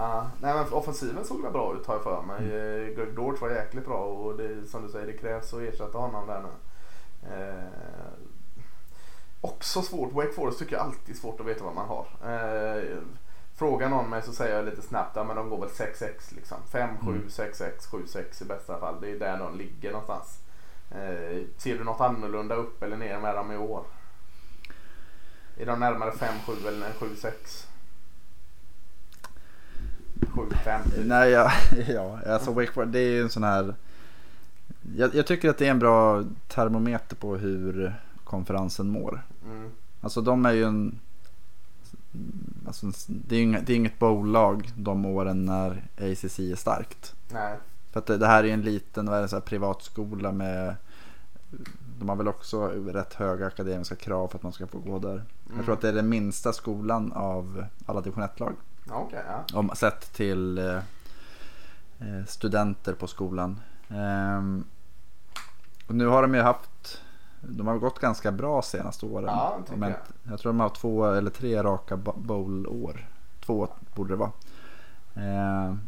Ja, nej men offensiven såg väl bra ut har jag för mig. Mm. Eh, Greg Dortch var jäkligt bra och det, som du säger det krävs att ersätta honom där nu. Eh, också svårt. Wake Forest tycker jag alltid är svårt att veta vad man har. Eh, frågar någon mig så säger jag lite snabbt att de går väl 6-6 liksom. 5-7, Mm. 6-6, 7-6 i bästa fall. Det är där de ligger någonstans. Eh, ser du något annorlunda upp eller ner med dem i år? Är de närmare 5-7 eller en 7-6? 7-5 typ. Nej, ja, ja alltså Wake Forest, det är ju en sån här... Jag, jag tycker att det är en bra termometer på hur konferensen mår. Mm. Alltså de är ju en... Alltså, det, är ju inget, det är inget bolag de åren när ACC är starkt. Nej. För att det, det här är en liten vad är det, så här, privatskola med... De har väl också rätt höga akademiska krav för att man ska få gå där. Mm. Jag tror att det är den minsta skolan av alla division 1-lag. Okej, ja. Om sett till eh, eh, studenter på skolan. Ehm, och nu har de ju haft, de har gått ganska bra senaste åren. Ja, Om jag, jag. tror de har två eller tre raka bo- bowl-år. Två borde det vara. Ehm,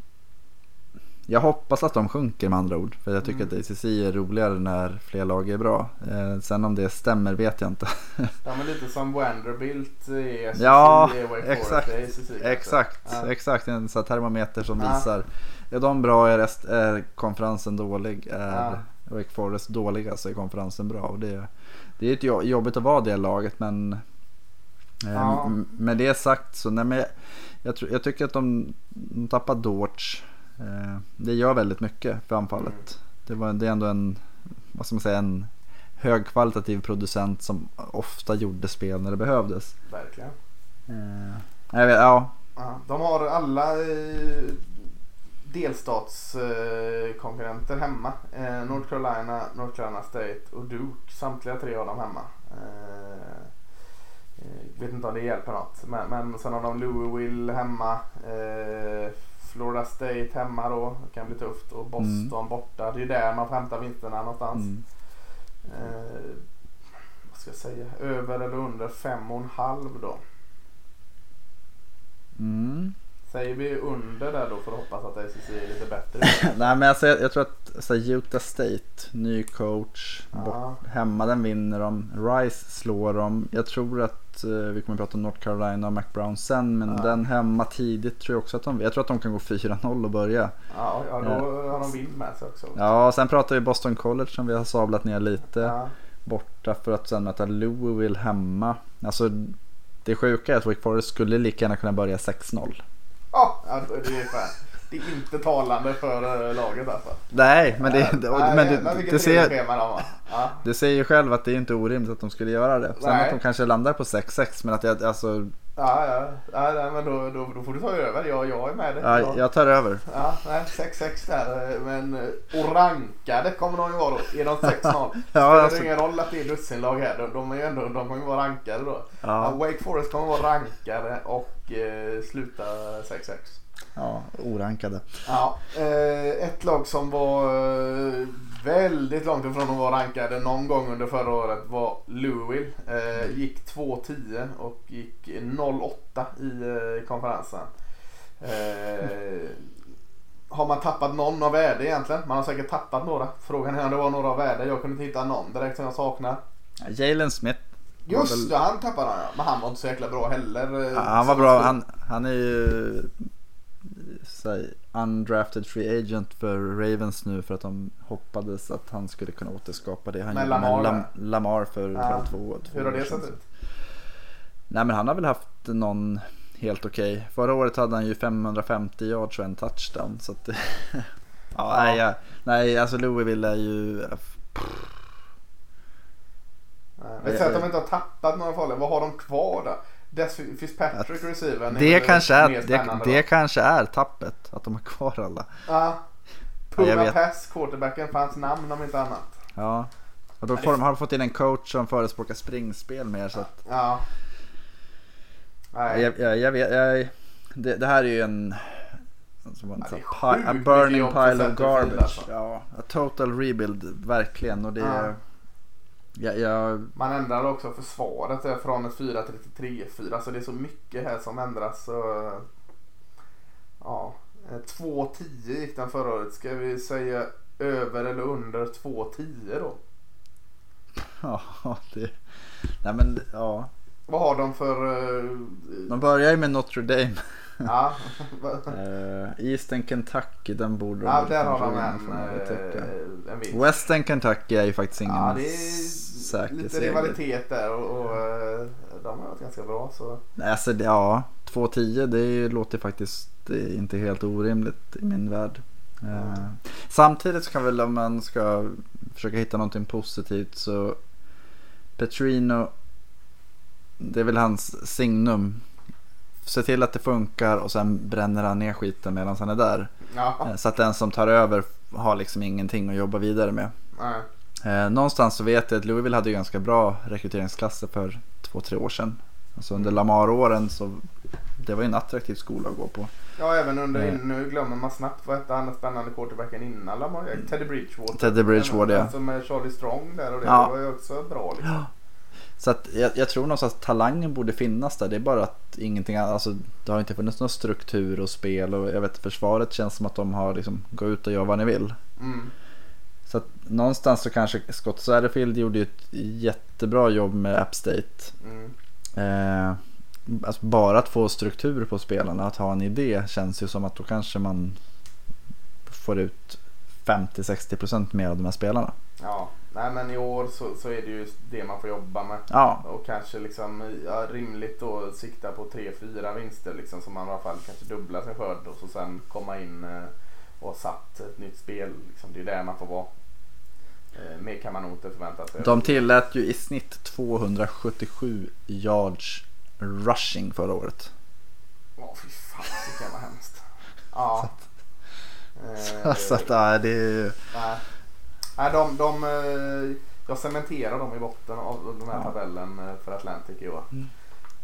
jag hoppas att de sjunker med andra ord. För jag tycker Mm. att ACC är roligare när fler lag är bra. Eh, sen om det stämmer vet jag inte. Ja men lite som Vanderbilt i SEC Ja, exakt. ACC. Exakt, Ja. exakt. En här termometer som Ja. visar. Är de bra är, rest, är konferensen dålig. Är Ja. Wake Forest dåliga så är konferensen bra. Och det, det är ett jo- jobbigt att vara det laget men eh, Ja. med det sagt så nej, men jag, jag, jag tycker att de, de tappar Dortch. Eh, det gör väldigt mycket för anfallet. Det, var, det är ändå en, vad ska man säga, en högkvalitativ producent som ofta gjorde spel när det behövdes. Verkligen. Eh, jag vet, ja, de har alla eh, delstatskonkurrenter hemma. North Carolina, North Carolina State och Duke. Samtliga tre har de hemma. Eh, vet inte om det hjälper något. Men, men sen har de Louisville hemma. Florida State hemma då. Det kan bli tufft. Och Boston borta. Det är där man får hämta vinsterna någonstans. Mm. Eh, vad ska jag säga? Över eller under fem och en halv då. Mm. Säger vi under där då för att hoppas att ACC är lite bättre? Nej men alltså, jag, jag tror att så här, Utah State, ny coach, Ja. bort, hemma den vinner de. Rice slår dem. Jag tror att eh, vi kommer att prata om North Carolina och Mac Brown sen. Men Ja. den hemma tidigt tror jag också att de Jag tror att de kan gå 4-0 och börja. Ja, ja då har de vind med sig också. Ja, sen pratar vi Boston College som vi har sablat ner lite. Ja. Borta för att sen möta Louisville hemma. Alltså det sjuka är att Wake Forest skulle lika gärna kunna börja 6-0. Ja, det är fan. Det är inte talande för eh, laget alltså. Nej, men det, det, nej, men det, det, ser. Ja. det säger ju själv att det är inte orimligt att de skulle göra det. Sen Nej. att de kanske landar på 6-6 men att jag, alltså, Ja, ja, ja nej, men då, då, då får du ta över. Jag, jag är med dig. ja, Ja. jag tar över. Ja, nej, 6-6 där. eh, Men eh, och rankade kommer de ju vara då. Är de 6-0? Ja, Spelar alltså, det ingen roll att det är dussinlag här. De, de, är ju ändå, de kommer ju vara rankade då. Ja, Wake Forest kommer vara rankade och eh, sluta 6-6. ja, orankade. Ja, eh, ett lag som var eh, väldigt långt ifrån att vara rankade någon gång under förra året var Louisville. Eh, gick 2-10 och gick 0-8 i eh, konferensen. Eh, har man tappat någon av värde egentligen? Man har säkert tappat några. Frågan är om det var några av värde. Jag kunde inte hitta någon direkt som jag saknar. Jalen Smith. Just det, han tappade han ja. Men han var inte så jäkla bra heller. eh, Ja, han var bra. Han, han är ju här, undrafted free agent för Ravens nu för att de hoppades att han skulle kunna återskapa det han gjorde Lamar med där. Lam, Lamar för Ja. två, två Hur har det sett ut? Nej men han har väl haft någon helt okej. Förra året hade han ju 550 yards och en touchdown. Så att, ja, Ja. Nej, ja, nej, alltså Louisville är ju... Nej, Men säg att de inte har tappat några farliga. Vad har de kvar då? Des Fitzpatrick receiver. Det, kanske är, det, det kanske är tappet. Att de har kvar alla. Ja. Puma Pass, quarterbacken, fanns namn om inte annat. Ja. Och då får de, har de fått in en coach som förespråkar springspel mer så att... Ja. Nej. Jag, jag, jag vet, jag, det, det, här är ju en... Som ja, a burning pile of garbage. Alltså. Ja, a total rebuild verkligen. Och det, ja. Ja, ja. Man ändrar också försvaret från ett 4 till ett 3-4 så det är så mycket här som ändras. Så, ja, 2-10 gick den förra året. Ska vi säga över eller under 2-10 då? Ja, det... Nej men ja. Vad har de för... Uh... De börjar ju med Notre Dame. Ja. uh, Eastern Kentucky, den borde Ja, de en, uh, en. Western Kentucky är ju faktiskt ingen ja, det är säker lite seger. rivalitet där och, och de har varit ganska bra. Så. Alltså, ja, 2-10 det låter faktiskt inte helt orimligt i min värld. Mm. Samtidigt så kan väl om man ska försöka hitta någonting positivt så Petrino det är väl hans signum. Se till att det funkar och sen bränner han ner skiten medan han är där. Ja. Eh, så att den som tar över har liksom ingenting att jobba vidare med. Nej. Eh, någonstans så vet jag att Louisville hade ganska bra rekryteringsklasser för två, tre år sedan. Alltså under Lamar-åren så det var ju en attraktiv skola att gå på. Ja, även under, mm. nu glömmer man snabbt vad hette han spännande quarterbacken innan Lamar? Teddy Bridgewater. Teddy Bridgewater, ja. Alltså med Charlie Strong där och det, ja. det var ju också bra liksom. Så att jag, jag tror någonstans att talangen borde finnas där. Det är bara att ingenting alltså det har inte funnits någon struktur och spel och jag vet försvaret känns som att de har liksom gå ut och göra vad ni vill. Mm. Så att någonstans så kanske Scott Satterfield gjorde ett jättebra jobb med App State. Mm. Eh, alltså bara att få struktur på spelarna, att ha en idé känns ju som att då kanske man får ut 50-60% mer av de här spelarna. Ja, nej men i år så, så är det ju det man får jobba med. Ja. Och kanske liksom ja, rimligt då sikta på 3-4 vinster liksom så man i alla fall kanske dubblar sin skörd och så sen komma in eh, och ha satt ett nytt spel. Liksom, det är där man får vara. Eh, mer kan man nog inte förvänta sig. De tillät ju i snitt 277 yards rushing förra året. Åh fy fan vilken vad hemskt. Ja. så, eh, så att det är ju... Nej. Nej de, de, eh, jag cementerar dem i botten av den här ja. tabellen eh, för Atlantic i år. Mm.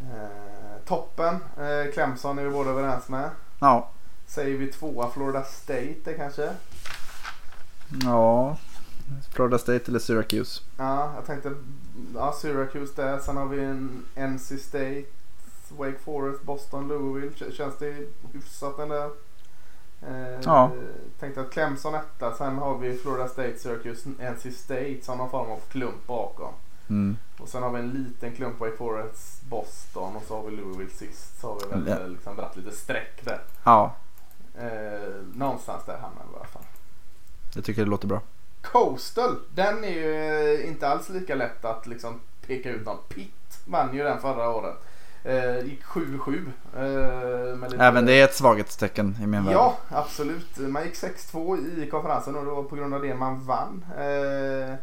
Eh, toppen, eh, Clemson är vi båda överens med. Ja. Säger vi tvåa Florida State kanske? Ja, Florida State eller Syracuse. Ja, jag tänkte ja, Syracuse där. Sen har vi en NC State, Wake Forest, Boston, Louisville. Känns det hyfsat den där? Eh, ja. Tänkte att Clemson etta. Sen har vi Florida State, Syracuse, NC State som någon form av klump bakom. Mm. Och sen har vi en liten klump Wake Forest, Boston och så har vi Louisville sist. Så har vi väl mm. liksom dragit lite streck där. Ja. Eh, någonstans där hamnar vi i alla fall. Jag tycker det låter bra. Coastal, den är ju eh, inte alls lika lätt att liksom peka ut någon. Pitt vann ju den förra året. Eh, gick 7-7. Eh, Även det är ett svaghetstecken i min värld. Ja, absolut. Man gick 6-2 i konferensen och det var på grund av det man vann. Eh,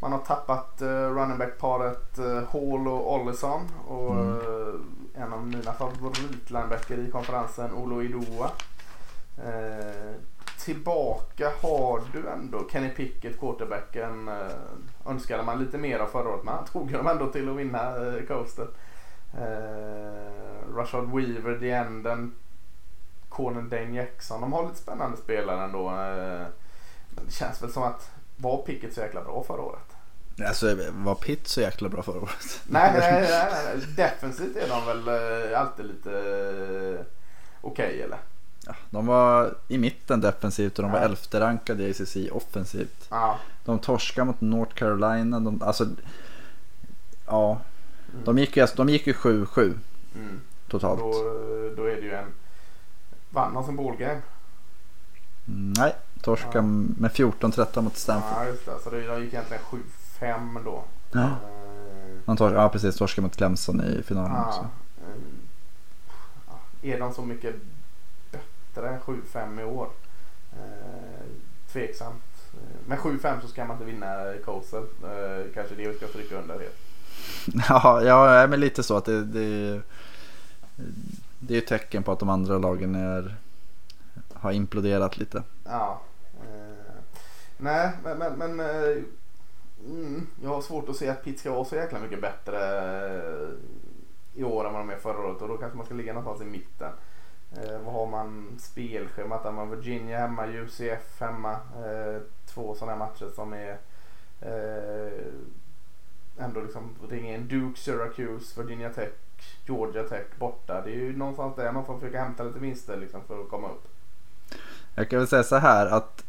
man har tappat eh, running back-paret eh, Hall och Ollison. Och mm. Eh, en av mina favoritlinebacker i konferensen, Olo Idoa. Tillbaka har du ändå Kenny Pickett, quarterbacken. Önskade man lite mer av förra året men han tog dem ändå till att vinna eh, coasten. Eh, Rashad Weaver, The Enden, Conan Dane Jackson. De har lite spännande spelare ändå. Eh, men det känns väl som att var Pickett så jäkla bra förra året? Alltså var Pitt så jäkla bra förra året? Nej, nej, nej, nej. defensivt är de väl eh, alltid lite eh, okej okay, eller? Ja, de var i mitten defensivt och de var ja. elfte rankade i ACC offensivt. Ja. De torskade mot North Carolina. De, alltså, ja, mm. de gick ju de gick ju 7-7 mm. totalt. Då, då är det ju en... Vann de som ballgame? Mm, nej, torskade ja. med 14-13 mot Stanford. Ja, just det. Så de gick egentligen 7-5 då. Ja. Man tor ja, precis. Torskade mot Clemson i finalen ja. också. Är de så mycket bättre än 7-5 i år. Eh, tveksamt. Med 7-5 så ska man inte vinna Coastal. Eh, kanske det vi ska stryka under helt. Ja, ja men lite så att det, det, det är ju tecken på att de andra lagen är, har imploderat lite. Ja. Eh, nej, men, men, men eh, mm, jag har svårt att se att Pitt ska vara så jäkla mycket bättre eh, i år än vad de är förra året och då kanske man ska ligga någonstans i mitten. Eh, vad har man spelschemat? Har man Virginia hemma, UCF hemma. Eh, två sådana matcher som är eh, ändå liksom ringa in Duke, Syracuse, Virginia Tech, Georgia Tech borta. Det är ju någonstans där man får försöka hämta lite vinster liksom för att komma upp. Jag kan väl säga så här att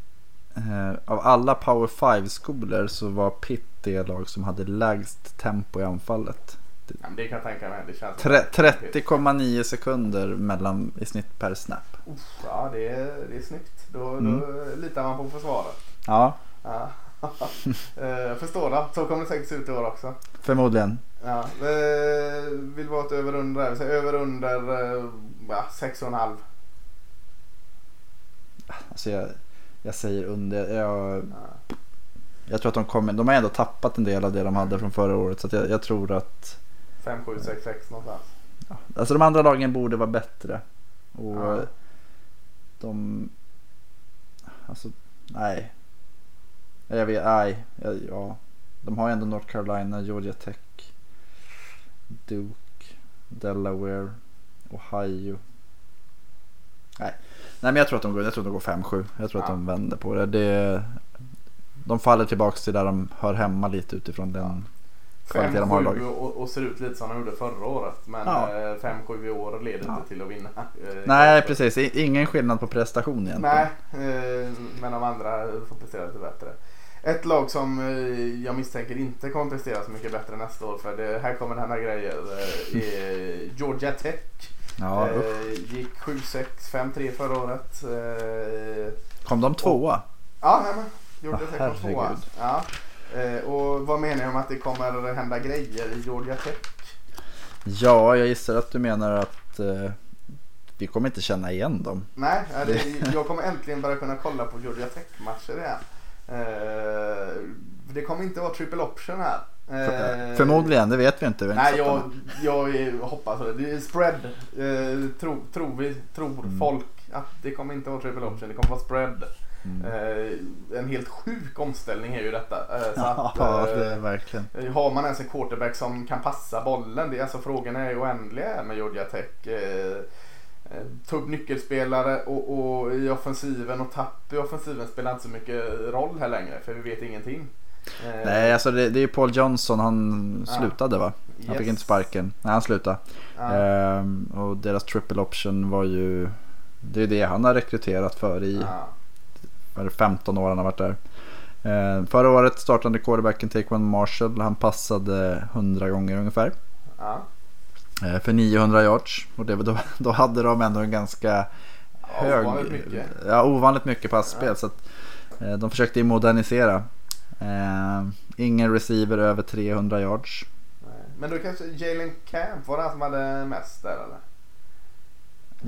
eh, av alla Power 5-skolor så var Pitt det lag som hade lägst tempo i anfallet. Ja, det kan jag tänka mig. Det känns Tre- 30,9 sekunder mellan i snitt per snap. Uff, ja, det är, det är snyggt. Då, Mm. då litar man på försvaret. Ja, Ja. Eh, Jag förstår det. Så kommer det säkert se ut i år också. förmodligen. Ja. eh, Vill vara ett över under. Vi säger över under eh, ja, 6,5. Alltså jag, jag säger under. Jag, Ja. jag tror att de kommer. De har ändå tappat en del av det de hade från förra året. Så jag, jag tror att 5, 7, 6, 6 någonstans. ja, alltså de andra lagen borde vara bättre. Och Ja. de... Alltså, nej. Jag vet, nej. Ja. De har ju ändå North Carolina, Georgia Tech, Duke, Delaware, Ohio. Nej, nej men jag tror att de går, jag tror att de går 5-7. Jag tror att Ja. de vänder på det. det. De faller tillbaka till där de hör hemma lite utifrån den. Kvalitet de har i 5-7 laget. och, och ser ut lite som de gjorde förra året. Men Ja. eh, 5-7 i år leder Ja. inte till att vinna. eh, Nej, precis. Ingen skillnad på prestation egentligen. Nej, eh, men de andra får prestera lite bättre. Ett lag som eh, jag misstänker inte kommer prestera så mycket bättre nästa år för det, här kommer det hända grejer. eh, är Georgia Tech. Ja, eh, gick 7-6, 5-3 förra året. Eh, Kom de tvåa? ja, nej, men Georgia Ja, Tech tvåa. Ja. Eh, och vad menar jag med att det kommer hända grejer i Georgia Tech? Ja, jag gissar att du menar att eh, vi kommer inte känna igen dem. Nej, det, jag kommer äntligen börja kunna kolla på Georgia Tech-matcher igen. Eh, det kommer inte vara triple option här. Eh, Förmodligen, det vet vi inte. Vi Nej, jag, jag hoppas det. Det är spread. Eh, tro, tror vi, tror Mm. folk att det kommer inte vara triple option. Det kommer vara spread. Mm. Eh, en helt sjuk omställning är ju detta. Eh, så att, Ja, det verkligen. Har man ens en quarterback som kan passa bollen? Det är alltså frågan är ju oändliga med Georgia Tech. Eh, ta upp nyckelspelare och, och i offensiven och tapp i offensiven spelar inte så mycket roll här längre för vi vet ingenting. Eh, Nej, alltså det, det är ju Paul Johnson. Han slutade va? Han fick yes. inte sparken. Nej, han slutade. Ja, Ehm, och deras triple option var ju... Det är det han har rekryterat för i det, 15 år han har varit där. Ehm, förra året startade quarterbacken Taquan Marshall. Han passade 100 gånger ungefär. ja. Eh, För 900 yards. Och det, då, då hade de ändå en ganska hög... ovanligt mycket. Ja, ovanligt mycket passspel. Ja. Så att, eh, de försökte ju modernisera. Eh, ingen receiver över 300 yards. Nej. Men då kanske Jalen Camp var den som hade mest där eller?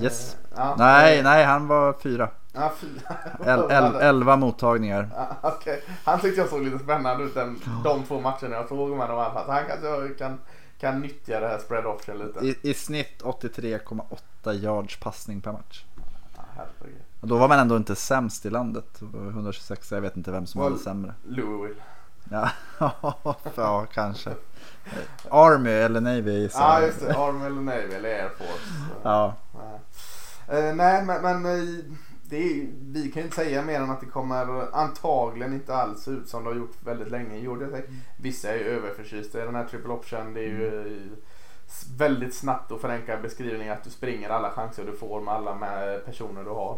Yes. Eh, ja. Nej, nej, han var fyra. Fyra. El, el, elva mottagningar. Ja, okej. Han tyckte jag såg lite spännande ut den, de två matcherna jag såg fall. Så han kanske kan, kan nyttja det här spread option lite. I, I snitt 83,8 yards passning per match. Och då var man ändå inte sämst i landet. 126, jag vet inte vem som Vad- hade sämre. Louisville. Ja, ja kanske. Army eller Navy Ja, jag. just det. Army eller Navy eller Air Force. Ja, Nej, Eh, nej men, men eh, är, vi kan ju inte säga mer än att det kommer antagligen inte alls ut som det har gjort väldigt länge i Georgia Tech. Vissa är ju överförtjista i den här triple option. Det är ju eh, s- väldigt snabbt och förenklad beskrivning att du springer alla chanser du får med alla med personer du har.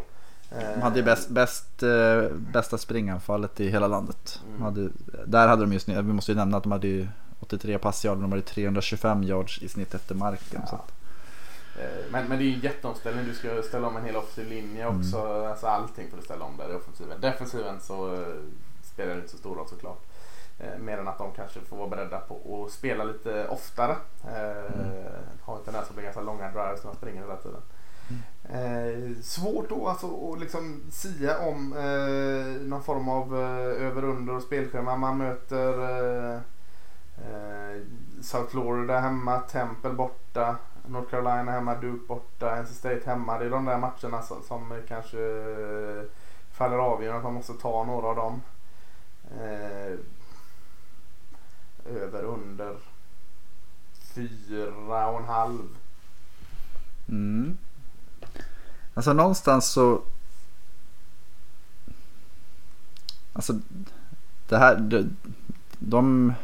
Eh, de hade ju bäst, bäst, eh, bästa springanfallet i hela landet. De Mm. hade, där hade de ju snitt, vi måste ju nämna att de hade ju 83 passyards, de hade 325 yards i snitt efter marken. Ja. Eh, Men, men det är ju en jätteomställning. Du ska ställa om en hel offensiv linje Mm. också. Alltså allting får du ställa om där i offensiven. Defensiven så eh, spelar det inte så stor roll såklart. Eh, mer än att de kanske får vara beredda på att spela lite oftare. Mm. Har en tendens att bli ganska långa drives när man springer hela tiden. Eh, svårt då alltså att liksom sia om eh, någon form av eh, över under och spelschema. Man möter eh, South Florida hemma, Temple borta, North Carolina hemma, Duke borta, NC State hemma. Det är de där matcherna som, som kanske eh, faller avgörande. Man måste ta några av dem. Eh, över under fyra och en halv. Mm. Alltså någonstans så... Alltså det här... De, de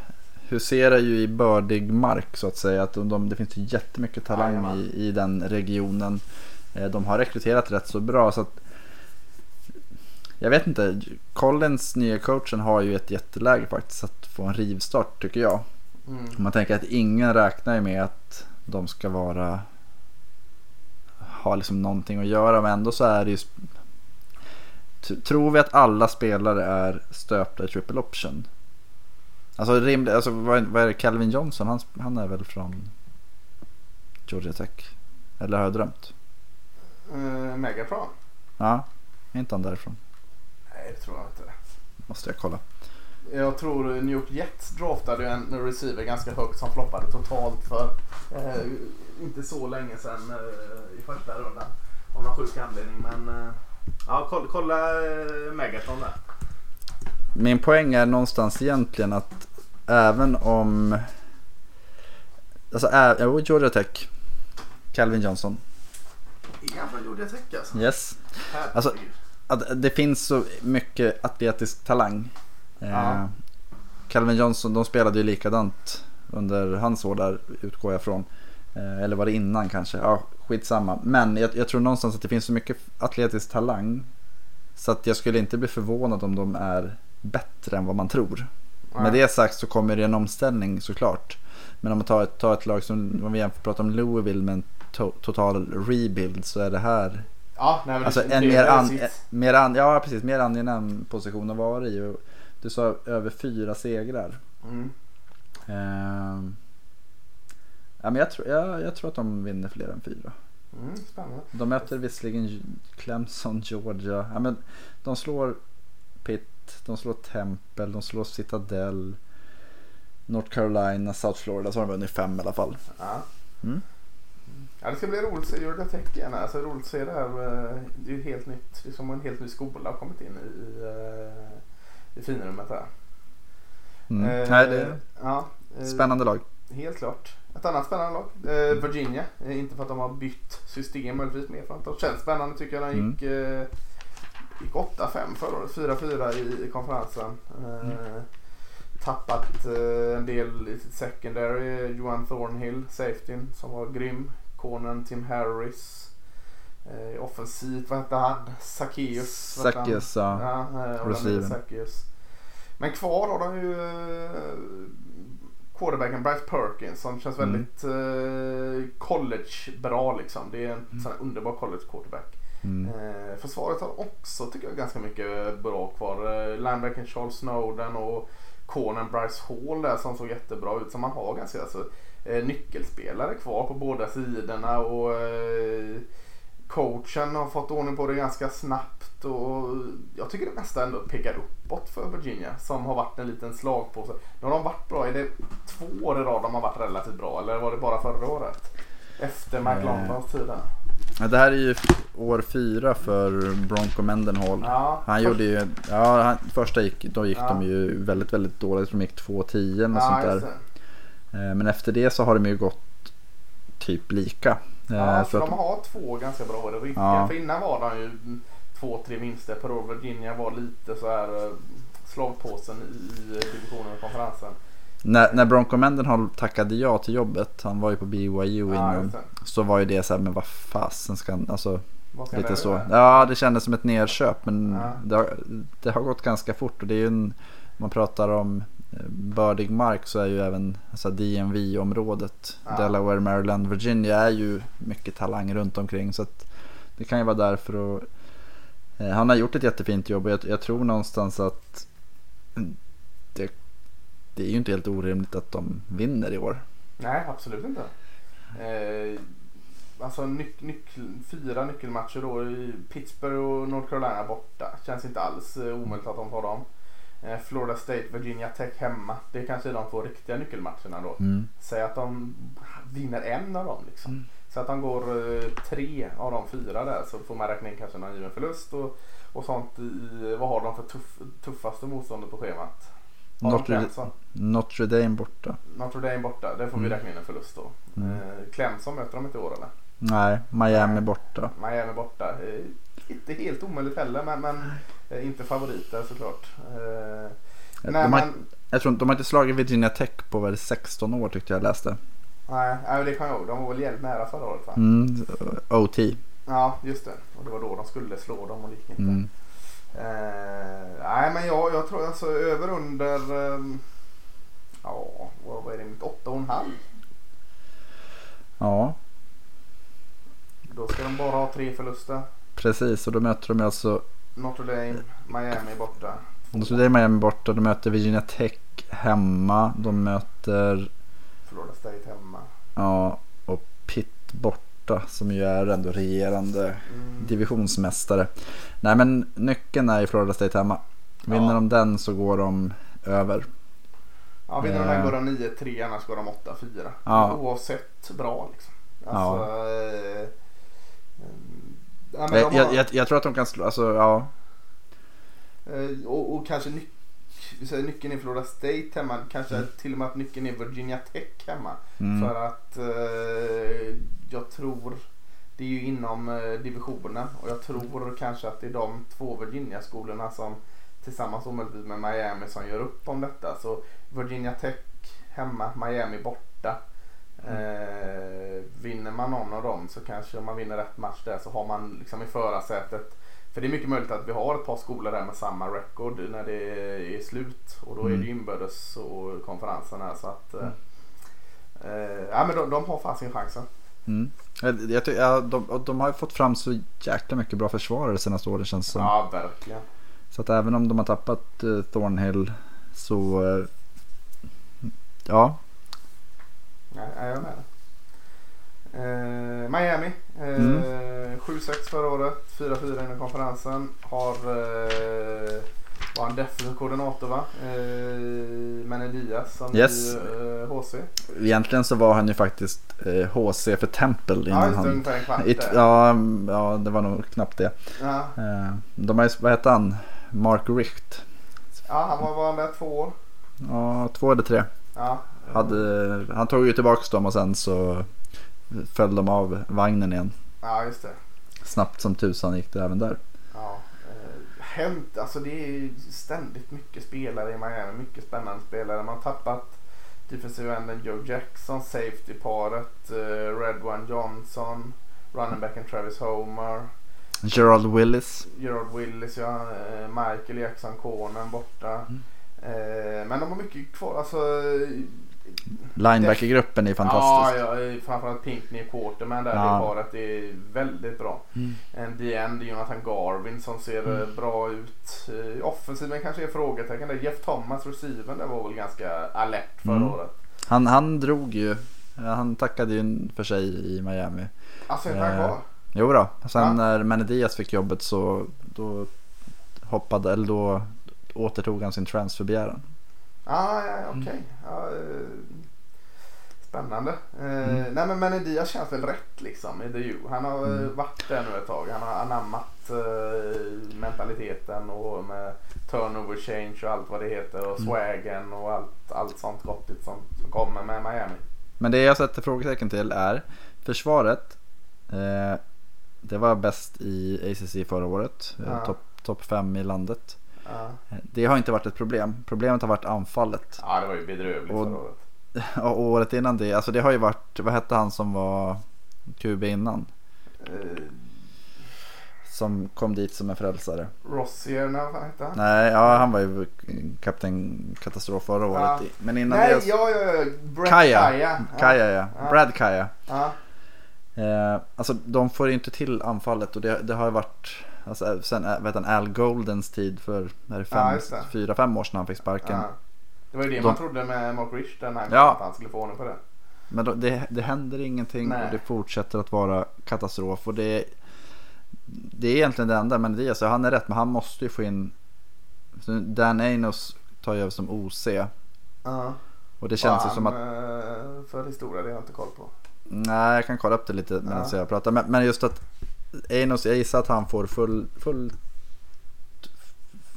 huserar ju i bördig mark så att säga. Att de, de, det finns ju jättemycket talang i, i den regionen. Eh, de har rekryterat rätt så bra så att jag vet inte, Collins nya coachen har ju ett jätteläge faktiskt att få en rivstart tycker jag. Mm. Man tänker att ingen räknar med att de ska vara ha liksom någonting att göra men ändå så är det ju Tror vi att alla spelare är stöpta i triple option? Alltså, rimligt, alltså vad, vad är det, Calvin Johnson? Han, han är väl från Georgia Tech? Eller har jag drömt? Uh, Megatron? Ja, är inte han därifrån? Nej, det tror jag inte. Måste jag kolla. Jag tror New York Jets draftade en receiver ganska högt som floppade totalt för eh, inte så länge sedan eh, i första rundan. Av någon sjuk anledning. Men eh, ja, kolla, kolla eh, Megatron där. Min poäng är någonstans egentligen att även om... Alltså, äh, jo, Georgia Tech. Calvin Johnson. Han från Georgia Tech alltså? Yes. Alltså, att det finns så mycket atletisk talang. Ja. Eh, Calvin Johnson, de spelade ju likadant under hans år där utgår jag från. Eh, eller var det innan kanske? Ja, skitsamma. Men jag, jag tror någonstans att det finns så mycket atletisk talang. Så att jag skulle inte bli förvånad om de är bättre än vad man tror. Nej. Med det sagt så kommer det en omställning såklart. Men om man tar ett, tar ett lag som, om vi jämför, pratar om Louisville med en to, total rebuild så är det här Ja, nej, alltså en mer, an, mer, an, ja, precis, mer angenäm position att vara i. Du sa över fyra segrar. Mm. Uh, ja, men jag, tror, jag, jag tror att de vinner fler än fyra. Mm, spännande. De möter visserligen Clemson, Georgia. Ja, men de slår Pitt, de slår Temple, de slår Citadel. North Carolina, South Florida så har de vunnit fem i alla fall. Ja. Mm. Ja, det ska bli roligt att se Georgia Tech igen. Alltså, roligt att se det här. Eh, det är ju helt nytt. Det är som en helt ny skola har kommit in i, eh, i finrummet här. Mm. Eh, Nej, det är ja, eh, spännande lag. Helt klart. Ett annat spännande lag. Eh, Virginia. Inte för att de har bytt system möjligtvis mer för att de känns spännande tycker jag. De mm. gick, mm. Gick 8-5 förra året. 4-4 i, i konferensen. Mm tappat eh, en del i sitt secondary. Johan Thornhill, safetyn, som var grym cornern Tim Harris. Eh, offensivt, vad hette han? Zacchaeus. Zacchaeus, ja. ja eh, Men kvar har de ju eh, quarterbacken Bryce Perkins som känns mm. väldigt eh, college-bra liksom. Det är en mm. sån underbar college quarterback. Mm. Eh, försvaret har också tycker jag ganska mycket bra kvar. Eh, linebacken Charles Snowden och cornern Bryce Hall där som såg jättebra ut. Så man har ganska alltså, eh, nyckelspelare kvar på båda sidorna och eh, coachen har fått ordning på det ganska snabbt och jag tycker det mesta ändå pekar uppåt för Virginia som har varit en liten slagpåse. Nu har de varit bra, är det två år i rad de har varit relativt bra eller var det bara förra året? Efter Mike Londons tid det här är ju år fyra för Bronco Mendenhall. Ja, han gjorde ju, ja, han, första gick, då gick ja. de ju väldigt, väldigt dåligt. De gick 2-10 eller ja, sånt där. Eh, men efter det så har de ju gått typ lika. Ja, eh, så de har två ganska bra år i ja. För innan var de ju två, tre vinster per år. Virginia var lite så här eh, slagpåsen i divisionen och konferensen. När, när Bronco Mendenhall tackade ja till jobbet, han var ju på BYU innan. så var ju det så här, men vad fasen ska han, alltså. Lite så. Ja, det kändes som ett nerköp men ja. det, har, det har gått ganska fort och det är ju en, man pratar om bördig mark så är ju även alltså DMV-området, ja. Delaware, Maryland, Virginia är ju mycket talang runt omkring. Så att det kan ju vara därför. Och, eh, han har gjort ett jättefint jobb och jag, jag tror någonstans att det, det, är ju inte helt orimligt att de vinner i år. Nej, absolut inte. Eh, alltså nyc, nyc, fyra nyckelmatcher då i Pittsburgh och North Carolina borta. Känns inte alls eh, omöjligt att de tar dem. Eh, Florida State, Virginia Tech hemma. Det kanske är de två riktiga nyckelmatcherna då. Mm. Säg att de vinner en av dem liksom. Mm. Så att de går eh, tre av de fyra där så får man räkna in kanske någon given förlust och, och sånt i, vad har de för tuff, tuffaste motståndet på schemat? Notre? Notre Dame borta. Notre Dame borta, det får vi Mm. räkna in en förlust då. Mm. Eh, Clemson möter de inte i år eller? Nej, Miami borta. Miami borta. Eh, inte helt omöjligt heller men, men eh, inte favoriter såklart. Nej, de, har, men, jag tror de har inte slagit Virginia Tech på väl 16 år tyckte jag läste. nej, nej, det kan jag ihåg. De var väl jävligt nära förra året va? Mm, OT. Ja, just det. Och det var då de skulle slå dem och det gick inte. Mm. Eh, nej, men jag, jag tror alltså över under... ehm, ja, vad, vad är det? Mitt åtta och en halv. Ja, Då ska de bara ha tre förluster. precis. Och då möter de alltså Notre Dame, Miami borta. Notre Dame Miami borta. De möter Virginia Tech hemma. De möter Florida State hemma. ja, och Pitt borta. Som ju är ändå regerande Mm. divisionsmästare. Nej men nyckeln är ju Florida State hemma. Vinner Ja. de den så går de över. Ja, vinner de den Eh. går de 9-3 annars går de 8-4. Ja. Oavsett bra liksom. Alltså, eh, ja, men Jag, de jag, har- jag, jag tror att de kan slå, alltså ja. Eh, och, och kanske nyc vi säger nyckeln i Florida State hemma. Kanske Mm. till och med att nyckeln är Virginia Tech hemma. Mm. För att eh, jag tror det är ju inom eh, divisionen och jag tror kanske att det är de två Virginia-skolorna som tillsammans och möjligtvis med Miami som gör upp om detta. Så Virginia Tech hemma, Miami borta. Eh, vinner man någon av dem så kanske om man vinner rätt match där så har man liksom i förarsätet. För det är mycket möjligt att vi har ett par skolor där med samma record när det är slut. Och då är det Mm. inbördes och konferenserna. Så att, eh, eh, ja, men de, de har fasen chansen. Mm. Jag, jag, ty- ja, de, de har ju fått fram så jäkla mycket bra försvarare de senaste åren känns som. Ja, verkligen. Så att även om de har tappat eh, Thornhill så eh, ja. Ja, jag är med. Eh, Miami. Eh, Mm. 7-6 förra året. 4-4 inom konferensen. Har eh, var en defensiv koordinator va? Eh, Menedias som Yes. i eh, HC. Egentligen så var han ju faktiskt eh, HC för Temple Ja, innan det. han. Kvart It, ja, ja, det var nog knappt det. Ja. Eh, de har ju, vad hette han? Mark Richt. ja, han var, var han där två år. Ja, två eller tre. Ja. Hade, han tog ju tillbaka dem och sen så föll de av vagnen igen. ja, just det. Snabbt som tusan gick det även där. Ja, eh, hänt, alltså det är ständigt mycket spelare i Miami. Mycket spännande spelare. Man har tappat defensive enden Joe Jackson, safety-paret, eh, Red One Johnson, running backen Travis Homer, Gerald Willis. Gerard Willis, ja, eh, Michael Jackson Conan borta. Eh, men de har mycket kvar. Alltså, Linebackergruppen är fantastisk. Ja, ja, framförallt Pinkney Quarterman där Ja. det paret är väldigt bra. Mm. En DN, Jonathan Garvin som ser eh, bra ut. Eh, Offensiven kanske är frågetecken där. Jeff Thomas, receiven, där var väl ganska alert förra Mm. året. Han, han drog ju. ja, Han tackade ju för sig i Miami. Alltså är han Eh, kvar? Jo då. Sen Ja. när Menedias fick jobbet så då hoppade, eller då återtog han sin transferbegäran. Ah, ja, ja, okej. Mm. Ja, eh, spännande. Eh, Mm. Nej men Menedias känns väl rätt liksom i The U. Han har eh, Mm. varit där nu ett tag. Han har anammat mentaliteten och med turnover change och allt vad det heter och Mm. swagen och allt, allt sånt gottigt som, som kommer med Miami. Men det jag sätter frågetecken till är försvaret. Eh, det var bäst i ACC förra året. Ja. Topp top fem i landet. Ja. Det har inte varit ett problem. Problemet har varit anfallet. ja, det var ju bedrövligt Och- förra året. Och året innan det, alltså det har ju varit, vad hette han som var QB innan? Eh, Som kom dit som en frälsare. Rossier, nej vad hette han? Nej, ja han var ju kapten katastrof förra året. Ja. Men innan Nej, det... ja, ja, ja. Brett Kaja. Kaja. Kaja ja. Ja. Brad Kaja. Ja. Eh, alltså de får ju inte till anfallet och det, det har ju varit alltså, sen äh, vet han, Al Goldens tid för fyra, fem år sedan han fick sparken. Ja. Det var ju det De- man trodde med Mark Rich den här Ja. att han skulle få ordning på det. Men då, det, det händer ingenting Nej. och det fortsätter att vara katastrof. Och det, det är egentligen det enda. Men det är så, han är rätt men han måste ju få in Dan Anos tar ju över som OC. Ja. Och det känns ju som att... eh, För historia, det har jag inte koll på. Nej, jag kan kolla upp det lite medan Ja. jag pratar. Men, men just att Anos, jag gissar att han får full, full...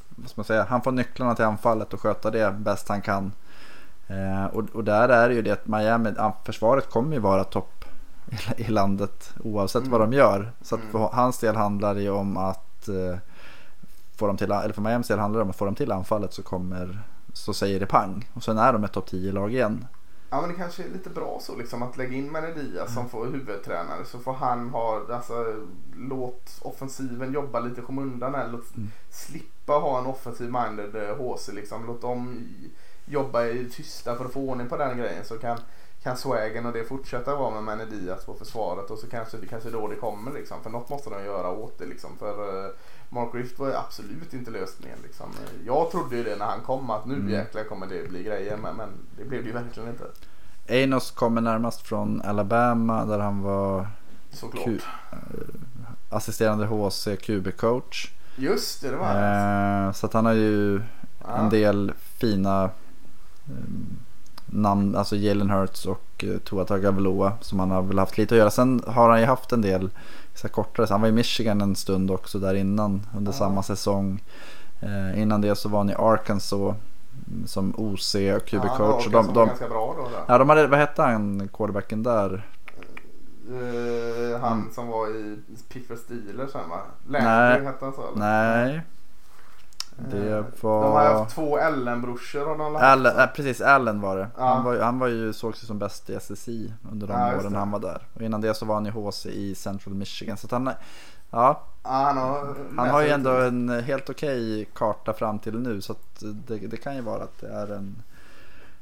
Vad ska man säga? Han får nycklarna till anfallet och sköta det bäst han kan. Eh, och, och där är det ju det att Miami, försvaret kommer ju vara topp i, i landet oavsett Mm. vad de gör. Så Mm. för hans del handlar det ju om att eh, få dem till, eller för Miamis del handlar det om att få dem till anfallet så kommer så säger det pang. Och sen är de ett topp 10-lag igen. Ja men det kanske är lite bra så liksom att lägga in Menedias som får huvudtränare så får han ha, alltså låt offensiven jobba lite i skymundan. Låt Mm. slippa ha en offensiv minded eh, HC liksom. Låt dem jobba i tysta för att få ordning på den grejen så kan kan Swagen och det fortsätta vara med Menedias på försvaret och så kanske det kanske då det kommer liksom. För något måste de göra åt det liksom. För eh, Mark Rift var ju absolut inte lösningen liksom. Jag trodde ju det när han kom att nu Mm. jäklar kommer det bli grejer men, men det blev det ju verkligen inte. Anos kommer närmast från Alabama där han var Såklart. Ku- assisterande HC QB-coach. Just det, det var det. Eh, så att han har ju Ja. en del fina eh, namn, alltså Jalen Hurts och eh, Tua Tagovailoa som han har väl haft lite att göra. Sen har han ju haft en del så kortare, så han var i Michigan en stund också där innan under Ja. samma säsong. Eh, innan det så var han i Arkansas som OC och Ja, QB-coach. ja, och de, de, ganska bra då. Där. ja, de hade, vad hette han, quarterbacken där? Eh, han Mm. som var i Pittsburgh Steelers sen va? Landry hette han så eller? Nej, det Eh, var... De har haft två Allen-brorsor har de haft. Allen, äh, precis, Allen var det. Ja. Han, var, han var ju, såg sig som bäst i SSI under de Ja, åren han var där. Och innan det så var han i HC i Central Michigan. Så han, ja, han har, han har ju ändå en helt okej karta fram till nu. Så det, det kan ju vara att det är en...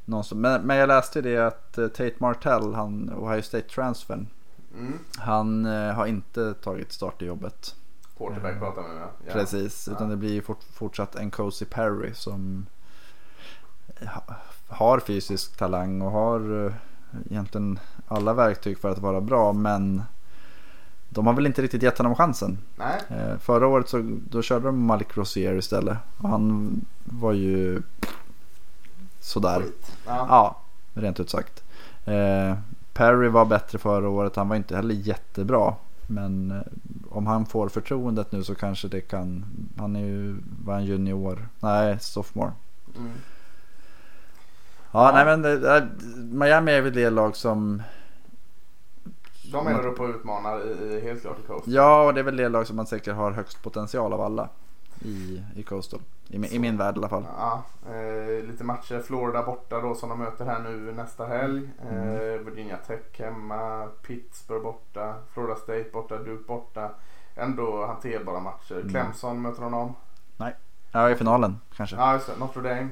Någon som, men, men jag läste ju det att eh, Tate Martell, han, Ohio State transfern, Mm. han har inte tagit startjobbet. Quarterback pratar vi med. Ja. Precis, utan det blir fort, fortsatt en Cozy Perry som ha- har fysisk talang och har eh, egentligen alla verktyg för att vara bra men de har väl inte riktigt gett honom chansen. Nej. Eh, Förra året så då körde de Malik Rosier istället och han var ju sådär. Skit. Ja. Ja, rent ut sagt. Eh, Perry var bättre förra året. Han var inte heller jättebra. Men eh, om han får förtroendet nu så kanske det kan. Han är ju, var en junior? Nej, sophomore. Mm. Ja, Ja. nej men det, eh, Miami är väl det lag som. De är uppe och utmanar i helt klart i Coast. Ja, och det är väl det lag som man säkert har högst potential av alla. I, i Coastal. I, min- I min värld i alla fall. Ja, eh, lite matcher. Florida borta då som de möter här nu nästa helg. Eh, Mm. Virginia Tech hemma. Pittsburgh borta. Florida State borta. Duke borta. Ändå hanterbara matcher. Mm. Clemson möter de om. Ja, i finalen kanske. Ja, just det. Notre Dame.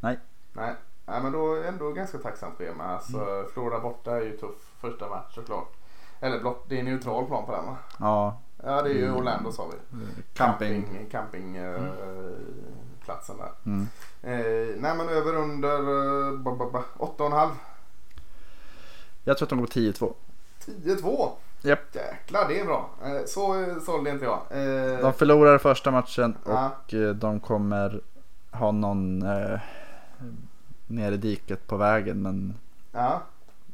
Nej. Nej. Nej, men då ändå ganska tacksamt schema. Alltså, Mm. Florida borta är ju tuff första match såklart. Eller blott, det är neutral plan på den va? Ja, Ja, det är ju Mm. Orlando sa vi. camping. Camping, camping eh, där. Mm. Eh, nej men över under eh, ba, ba, ba, 8,5. Jag tror att de går 10-2. 10-2. Japp. Jäklar det är bra. Eh, så eh, sålde inte jag. Eh, De förlorar första matchen och eh, de kommer ha någon eh, ner i diket på vägen. Men ja.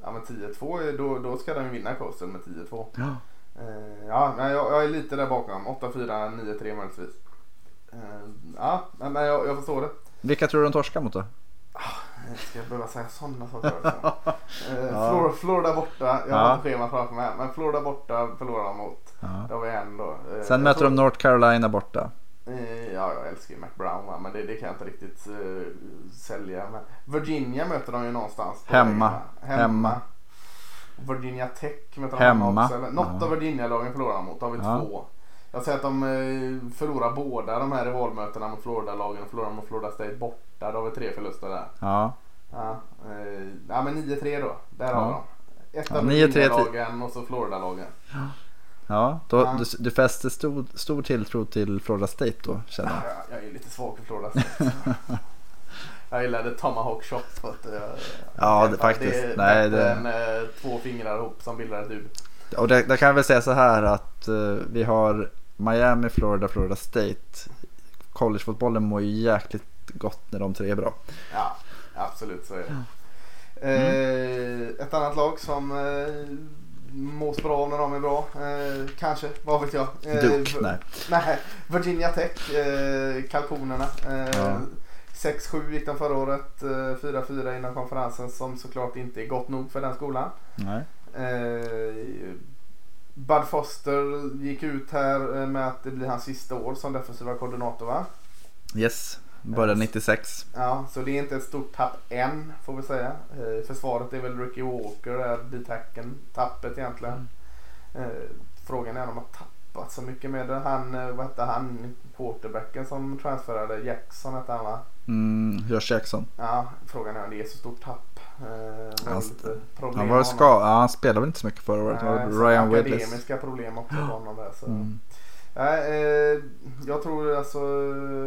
ja men 10-2 är- då, då ska de vinna coasten med 10-2. ja. Eh, ja men jag, jag är lite där bakom. 8-4, 9-3 möjligtvis. Eh, ja men jag, jag förstår det. vilka tror du de torskar mot då? Eh, Ska jag behöva säga sådana saker? Eh, Ja. Florida, Florida borta. Jag Ja. har inte schemat framför mig. Men Florida borta förlorar de mot. Ja. Har vi en då. Sen jag möter tror- de North Carolina borta. Ja, jag älskar ju McBrown men det, det kan jag inte riktigt eh, sälja. Men Virginia möter de ju någonstans. Hemma. Hemma. Hemma. Virginia Tech möter de Hemma. också. Eller, något Ja. av Virginia-lagen förlorar de mot. Då har vi Ja. två. Jag säger att de eh, förlorar båda de här rivalmötena mot Florida-lagen. och Förlorar mot Florida State borta. Då har vi tre förluster där. Ja. Ja, eh, ja men 9-3 då. Där Ja. har dem. Ett Ja, av 9-3 till- Virginia-lagen och så Florida-lagen. Ja, då, Ja. Du, du fäster stor, stor tilltro till Florida State då känner jag. Ja, jag är lite svag för Florida State. Jag gillade Tomahawk Shot för att eh, Ja, det, det- faktiskt. Det Nej, det- än eh, två fingrar ihop som bildar ett U. Och det, där kan jag väl säga så här att eh, vi har Miami, Florida, Florida State collegefotbollen mår ju jäkligt gott när de tre är bra. Ja, absolut så är det. Eh, ett annat lag som eh, mås bra när de är bra. Eh, kanske, vad vet jag. Eh, Duke, nej. Nej, Virginia Tech, eh, Kalkonerna. Ja. 6-7 gick de förra året, eh, 4-4 innan konferensen som såklart inte är gott nog för den skolan. Nej. Eh, Bud Foster gick ut här eh, med att det blir hans sista år som defensiva koordinator va? Yes, började 96. Ja, så det är inte ett stort tapp än får vi säga. Eh, försvaret är väl Ricky Walker där, D-tacken, tappet egentligen. Eh, frågan är om de har tappat så mycket med det. Han, eh, vad hette han, quarterbacken som transferade, Jackson hette han va? Mm, Josh Jackson. Ja, frågan är om det är så stort tapp. Eh, Han- Han, var ska, ja, han spelade väl inte så mycket förra året. Det Nej, Ryan Willis. Akademiska problem också för honom där. Så. Mm. Nej, eh, jag tror alltså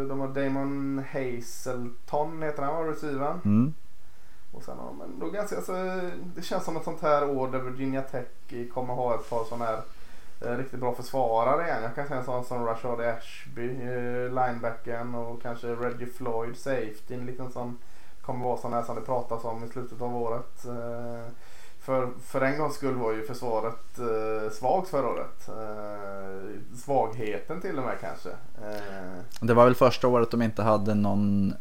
de har Damon Hazelton heter han var receivern. Mm. Och sen har de ganska, alltså, det känns som ett sånt här år där Virginia Tech kommer ha ett par sådana här Eh, riktigt bra försvarare igen. Jag kan säga en sån som Rashad Ashby, eh, linebacken och kanske Reggie Floyd, safety. En liten sån kommer vara sån här som det pratas om i slutet av året. Eh, för, för en gångs skull var ju försvaret eh, svagt förra året. Eh, svagheten till och med kanske. Eh, Det var väl första året de inte hade någon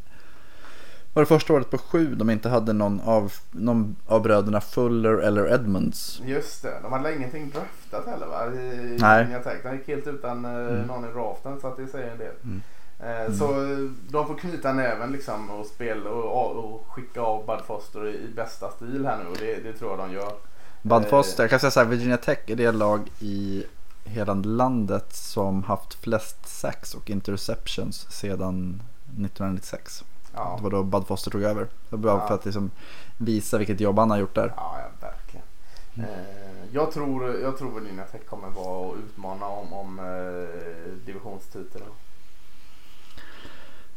var det första året på sju de inte hade någon av, någon av bröderna Fuller eller Edmonds? Just det, de hade ingenting draftat heller va? I, Nej. Virginia Tech. De gick helt utan eh, Mm. någon i draften så att det säger en del. Mm. Eh, Mm. Så eh, de får knyta näven liksom och spela och, och skicka av Bud Foster i, bästa stil här nu och det, det tror jag de gör. Bud. Foster, jag kan säga så här, Virginia Tech är det lag i hela landet som haft flest sacks och interceptions sedan 1996. Ja, Det var då Bud Foster tog över. Bara Ja. för att liksom visa vilket jobb han har gjort där. ja, ja verkligen. Mm. Eh, jag, tror, jag tror Virginia Tech kommer vara och utmana om, om eh, divisionstitel.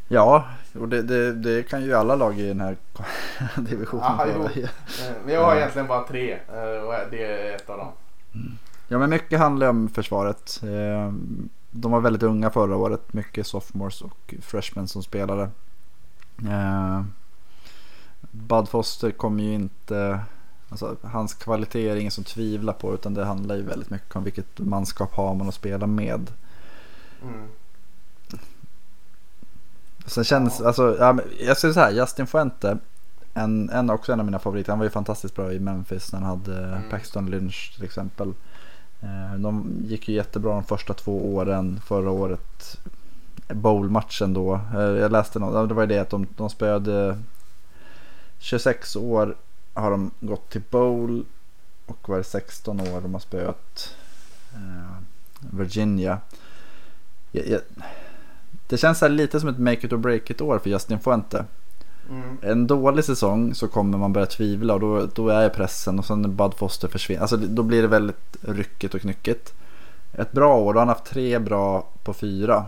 Ja, och det, det, det kan ju alla lag i den här divisionen klara. jo. Eh, men jag har egentligen bara tre eh, och det är ett av dem. Ja men mycket handlar om försvaret. Eh, De var väldigt unga förra året. Mycket sophomores och freshmen som spelade. Eh, Bud Foster kommer ju inte... Alltså, hans kvalitet är ingen som tvivlar på. Utan det handlar ju väldigt mycket om vilket manskap har man att spela med. Mm. Sen känns, alltså, ja, men jag säger så här, Justin Fuente. En, en, också en av mina favoriter. Han var ju fantastiskt bra i Memphis när han hade Mm. Paxton Lynch till exempel. Eh, De gick ju jättebra de första två åren förra året. Bowl-matchen då. Eh, Jag läste något, det var ju det att de, de spöade 26 år har de gått till bowl och var det 16 år de har spöat eh, Virginia. Jag, jag, det känns här lite som ett make it or break it år för Justin Fuente. Mm. En dålig säsong så kommer man börja tvivla och då, då är pressen och sen Bud Foster försvinner. Alltså då blir det väldigt ryckigt och knyckigt. Ett bra år, då har han haft tre bra på fyra.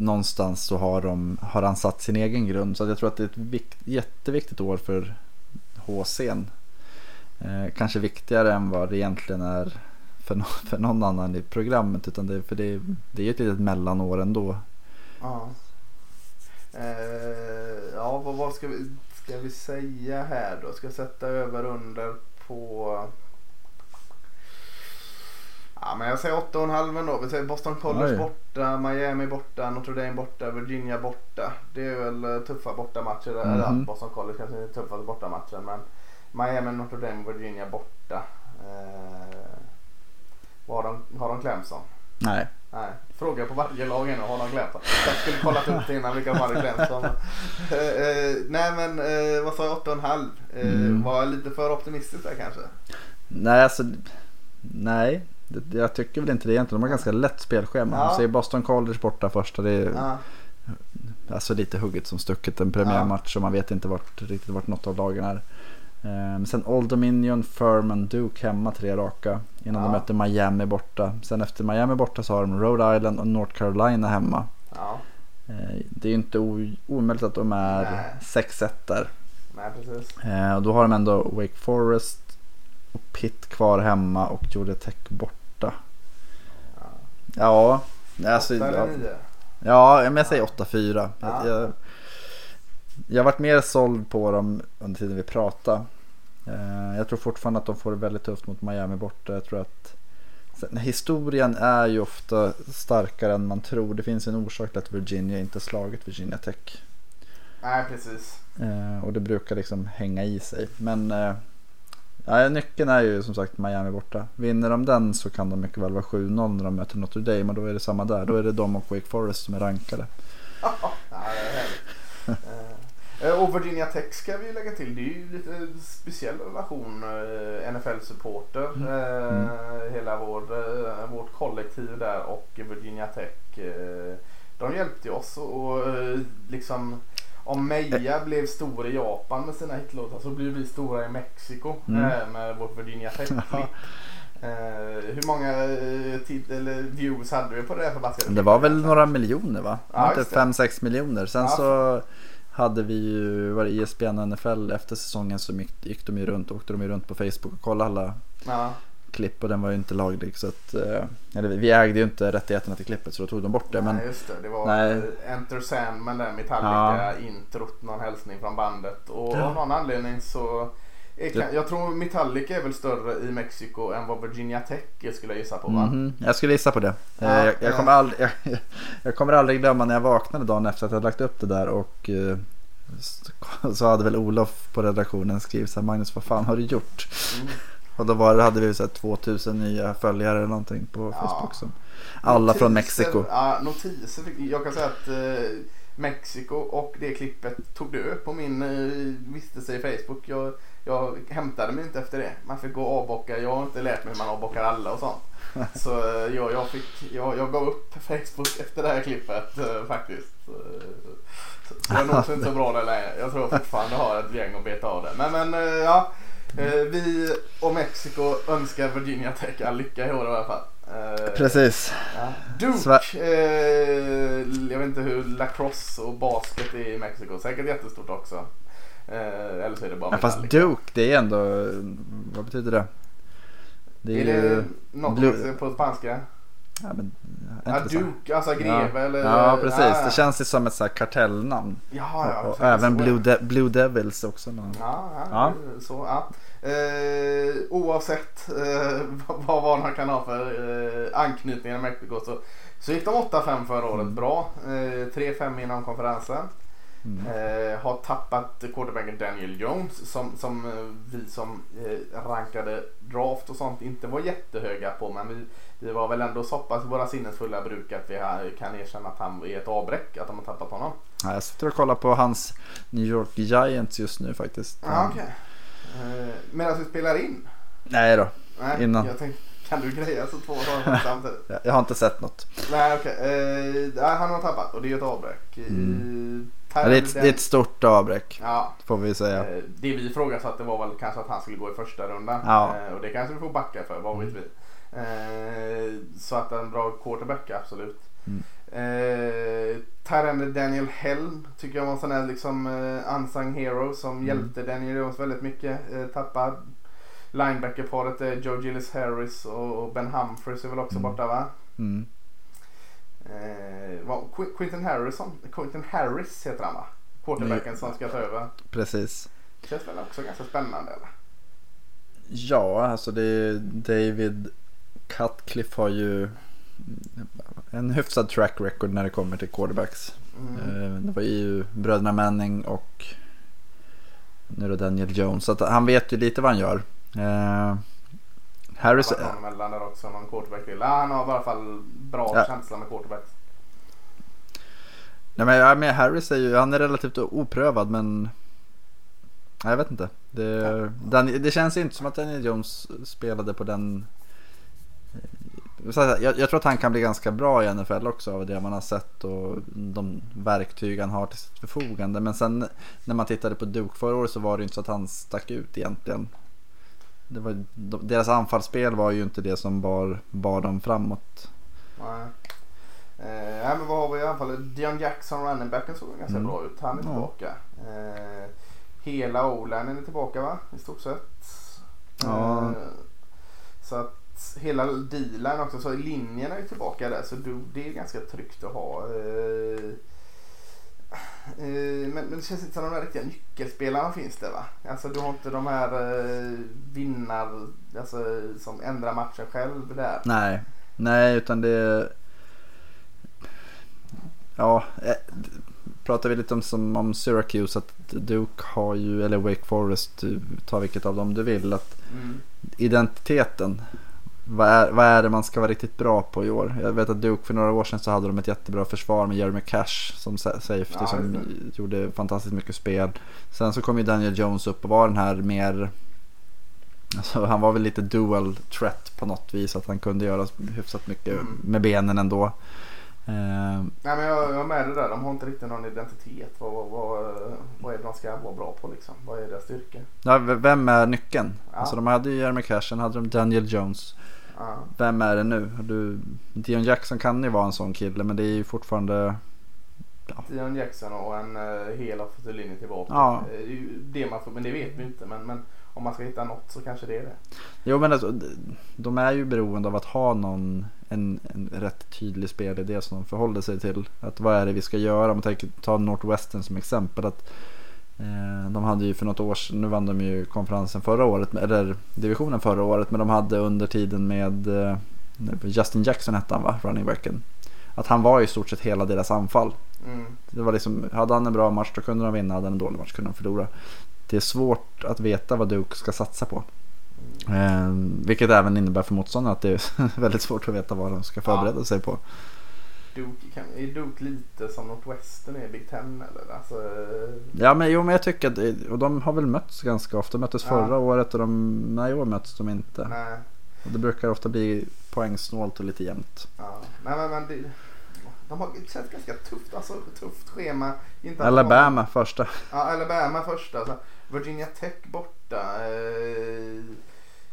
Någonstans så har, de, har han satt sin egen grund. Så jag tror att det är ett vikt, jätteviktigt år för HC'n. Eh, kanske viktigare än vad det egentligen är för, no, för någon annan i programmet. Utan det, för det, det är ju ett litet mellanår ändå. Ja. Eh, ja, vad, vad ska, vi, ska vi säga här då? Ska jag sätta över under på... Ja, men jag säger 8,5 då. Vi säger Boston College Oj. borta, Miami borta, Notre Dame borta, Virginia borta. Det är väl eh, tuffa bortamatcher. där. Eller, Mhm. Boston College kanske inte är tuffaste bortamatchen men Miami, Notre Dame, Virginia borta. Eh, vad har de, har de Clemson? Nej, Nej, fråga på varje lag nu. Har de det? Jag skulle kollat upp det innan vilka de hade dem. Eh, eh, nej men eh, vad sa jag? 8,5. Eh, Mm. Var jag lite för optimistisk där kanske? Nej, alltså, nej. Det- Jag tycker väl inte det egentligen. De har ganska lätt spelschema. Ja. Ja. Ser Boston College borta första. Det är Ja. alltså lite hugget som stucket. En premiärmatch och man vet inte vart, riktigt vart något av lagen är. Ehm, sen Old Dominion, Furman, Duke hemma tre raka. Innan Ja. de möter Miami borta. Sen efter Miami borta så har de Rhode Island och North Carolina hemma. ja. Ehm, det är ju inte omöjligt att de är Nej. 6-1 där. Nej precis. Eh, och då har de ändå Wake Forest och Pitt kvar hemma och Georgia Tech borta. Ja. Alltså, eller ja, men jag säger 8-4. Ja. Jag, jag, jag har varit mer såld på dem under tiden vi pratade. Eh, Jag tror fortfarande att de får det väldigt tufft mot Miami borta. Jag tror att historien är ju ofta starkare än man tror. Det finns en orsak till att Virginia inte slagit Virginia Tech. Nej, precis. Eh, och det brukar liksom hänga i sig. Men eh, ja, nyckeln är ju som sagt Miami borta. Vinner de den så kan de mycket väl vara 7-0 när de möter Notre Dame. Men då är det samma där. Då är det de och Wake Forest som är rankade. Ja, det är härligt. Eh, Och Virginia Tech ska vi lägga till. Det är ju lite speciell relation. eh, NFL-supporter. eh, Hela vår, eh, vårt kollektiv där och Virginia Tech. eh, De hjälpte oss och eh, liksom om Meja blev stor i Japan med sina hitlåtar så blir vi stora i Mexiko Mm. eh, med vårt Virginia Tech-klipp. Eh, hur många eh, eller views hade vi på det här förbaskade Det var väl några miljoner va? Ja, inte just det. 5-6 miljoner. Sen Ja. så hade vi ju, var det E ESPN och NFL efter säsongen så gick, gick de ju runt, åkte de ju runt på Facebook och kollade alla Ja. Klipp och den var ju inte laglig. Så att, eh, eller vi ägde ju inte rättigheterna till klippet så då tog de bort det. Men Nej just det, det var Nej. eh, Enter Sandman där Metallica introt, någon hälsning från bandet. Och Ja. av någon anledning så jag tror Metallica är väl större i Mexiko än vad Virginia Tech är skulle jag gissa på va? Mhm, jag skulle gissa på det. Ja, Eh, jag, ja. jag, kommer aldrig, jag, jag kommer aldrig glömma när jag vaknade dagen efter att jag lagt upp det där och eh, så- så hade väl Olof på redaktionen skrivit så här Magnus vad fan har du gjort? Mm. Och då var, hade vi så här 2000 nya följare eller någonting på Ja. Facebook. Som, alla från Notiser- Mexiko. Ja, notiser. Jag kan säga att eh, Mexiko och det klippet tog död på min eh, vistelse i Facebook. Jag, jag hämtade mig inte efter det. Man fick gå och avbocka. Jag har inte lärt mig hur man avbockar alla och sånt. Så eh, jag, jag, fick, jag, jag gav upp Facebook efter det här klippet eh, faktiskt. Så jag är nog inte så bra där längre. Jag tror jag fortfarande har ett gäng att beta av det. Men, men eh, ja. Eh, Vi och Mexiko önskar Virginia Tech all lycka i år i alla fall. Eh, Precis. Ja. Duke. Sver- Eh, jag vet inte hur lacrosse och basket är i Mexiko. Säkert jättestort också. Eh, eller så är det bara Ja, fast. Duke det är ändå, vad betyder det? Det Är är, ju, det något Blue- på spanska? Ja, men, Ja, Duke, alltså greve ja. eller? Ja precis, Ja, det känns ju som ett så här kartellnamn. Jaha, ja. och, och även Blue, ja. De- Blue Devils också. någon- Ja, ja, Ja. så ja. Eh, oavsett eh, vad man kan ha för eh, anknytningar i Mexiko så, så gick de 8-5 förra året. Mm. Bra. Eh, 3-5 inom konferensen. Mm. Eh, har tappat quarterbacken Daniel Jones som, som eh, vi som eh, rankade draft och sånt inte var jättehöga på. Men vi, vi var väl ändå så pass våra sinnesfulla bruk att vi kan erkänna att han är ett avbräck, att de har tappat honom. Ja, jag sitter och kollar på hans New York Giants just nu faktiskt. Ja, okej. Eh, Medan vi spelar in. Nej då, Nej, Innan. Jag tänkte, kan du greja så två saker samtidigt? jag, har inte sett något. Nej okej. Eh, han har tappat och det är ett avbräck. Mm. Ja, det, är ett, det är ett stort avbräck Ja, får vi säga. Eh, Det vi ifrågasatte var väl kanske att han skulle gå i första rundan. Ja. Eh, Och det kanske vi får backa för, vad vet vi. Eh, Så att en bra quarterback, absolut. Mm. Eh, Tyrande Daniel Helm tycker jag var en sån här liksom eh, unsung hero som Mm. hjälpte Daniel Jones väldigt mycket. Eh, tappad. Linebackerparet är Joe Gillis Harris och och Ben Humphries är väl också Mm. borta va? Mm. Eh, vad- Qu- Quinton Harrison, Quinton Harris heter han va? Quarterbacken som ska ta över. Precis. Känns väl också ganska spännande eller? Ja, alltså det är David Cutcliffe har ju en hyfsad track record när det kommer till quarterbacks. Mm. Eh, Det var ju bröderna Manning och nu är det Daniel Jones. Så att han vet ju lite vad han gör. Eh, Harris, Han har mellan där också, någon quarterback till. Ja, han har i alla fall bra Ja. känsla med quarterbacks. nej men, ja, men Harris är ju, han är relativt oprövad men Nej, jag vet inte. Det, den, det känns inte som att Daniel Jones spelade på den jag, jag tror att han kan bli ganska bra i NFL också av det man har sett och de verktyg han har till sitt förfogande. Men sen när man tittade på Duke förra året så var det inte så att han stack ut egentligen. Det var, de- deras anfallsspel var ju inte det som bar, bar dem framåt. Nej. Eh, men vad har vi i fall? Dion Jackson, running backen, såg ganska Mm. bra ut. Han är Ja. tillbaka. Eh, hela O-linen är tillbaka va? I stort sett. Ja. Eh, så att hela dealen också. Så linjen är tillbaka där så det är ganska tryggt att ha. Eh, eh, men, det känns inte som de där riktiga nyckelspelarna finns det va? Alltså du har inte de här vinnar, alltså som ändrar matchen själv där. Nej, nej utan det Ja, pratar vi lite om, som om Syracuse att Duke har ju, eller Wake Forest, ta vilket av dem du vill. Att mm. Identiteten, vad är, vad är det man ska vara riktigt bra på i år? Jag vet att Duke för några år sedan så hade de ett jättebra försvar med Jeremy Cash som safety ja, som gjorde fantastiskt mycket spel. Sen så kom ju Daniel Jones upp och var den här mer Alltså, han var väl lite dual threat på något vis. Att han kunde göra hyfsat mycket mm. med benen ändå. Uh, Nej, men jag, jag är med det där. De har inte riktigt någon identitet. Vad, vad, vad, vad är det de ska vara bra på liksom? Vad är deras styrka? Ja, vem är nyckeln? Ja. Alltså, de hade ju Jeremy Cash, sen hade de Daniel Jones. Ja. Vem är det nu? Du, Dion Jackson kan ju vara en sån kille men det är ju fortfarande... Ja. Dion Jackson och en uh, hel linje tillbaka. Ja. Det man får, men det vet vi inte. Men, men om man ska hitta något så kanske det är det. Jo men alltså, de är ju beroende av att ha någon en, en rätt tydlig spelidé som de förhåller sig till. Att vad är det vi ska göra? Om man tänker ta Northwestern som exempel. Att, eh, de hade ju för något år sedan, nu vann de ju konferensen förra året, eller divisionen förra året. Men de hade under tiden med eh, Justin Jackson hette han va, running backen. Att han var i stort sett hela deras anfall. Mm. Det var liksom, hade han en bra match då kunde de vinna, hade han en dålig match kunde de förlora. Det är svårt att veta vad Duke ska satsa på. Eh, vilket även innebär för motståndarna att det är väldigt svårt att veta vad de ska förbereda ja. sig på. Duke, kan, är Duke lite som Northwestern är i Big Ten eller? Alltså... Ja men jo men jag tycker att och de har väl mötts ganska ofta. De möttes ja. förra året och de, nej i år möts de inte. Nej. Och det brukar ofta bli poängsnålt och lite jämnt. Ja. Nej, men, men det, de har känns ganska tufft, alltså tufft schema. Inte Alabama de, första. Ja Alabama första. Så Virginia Tech borta. Eh, Eh,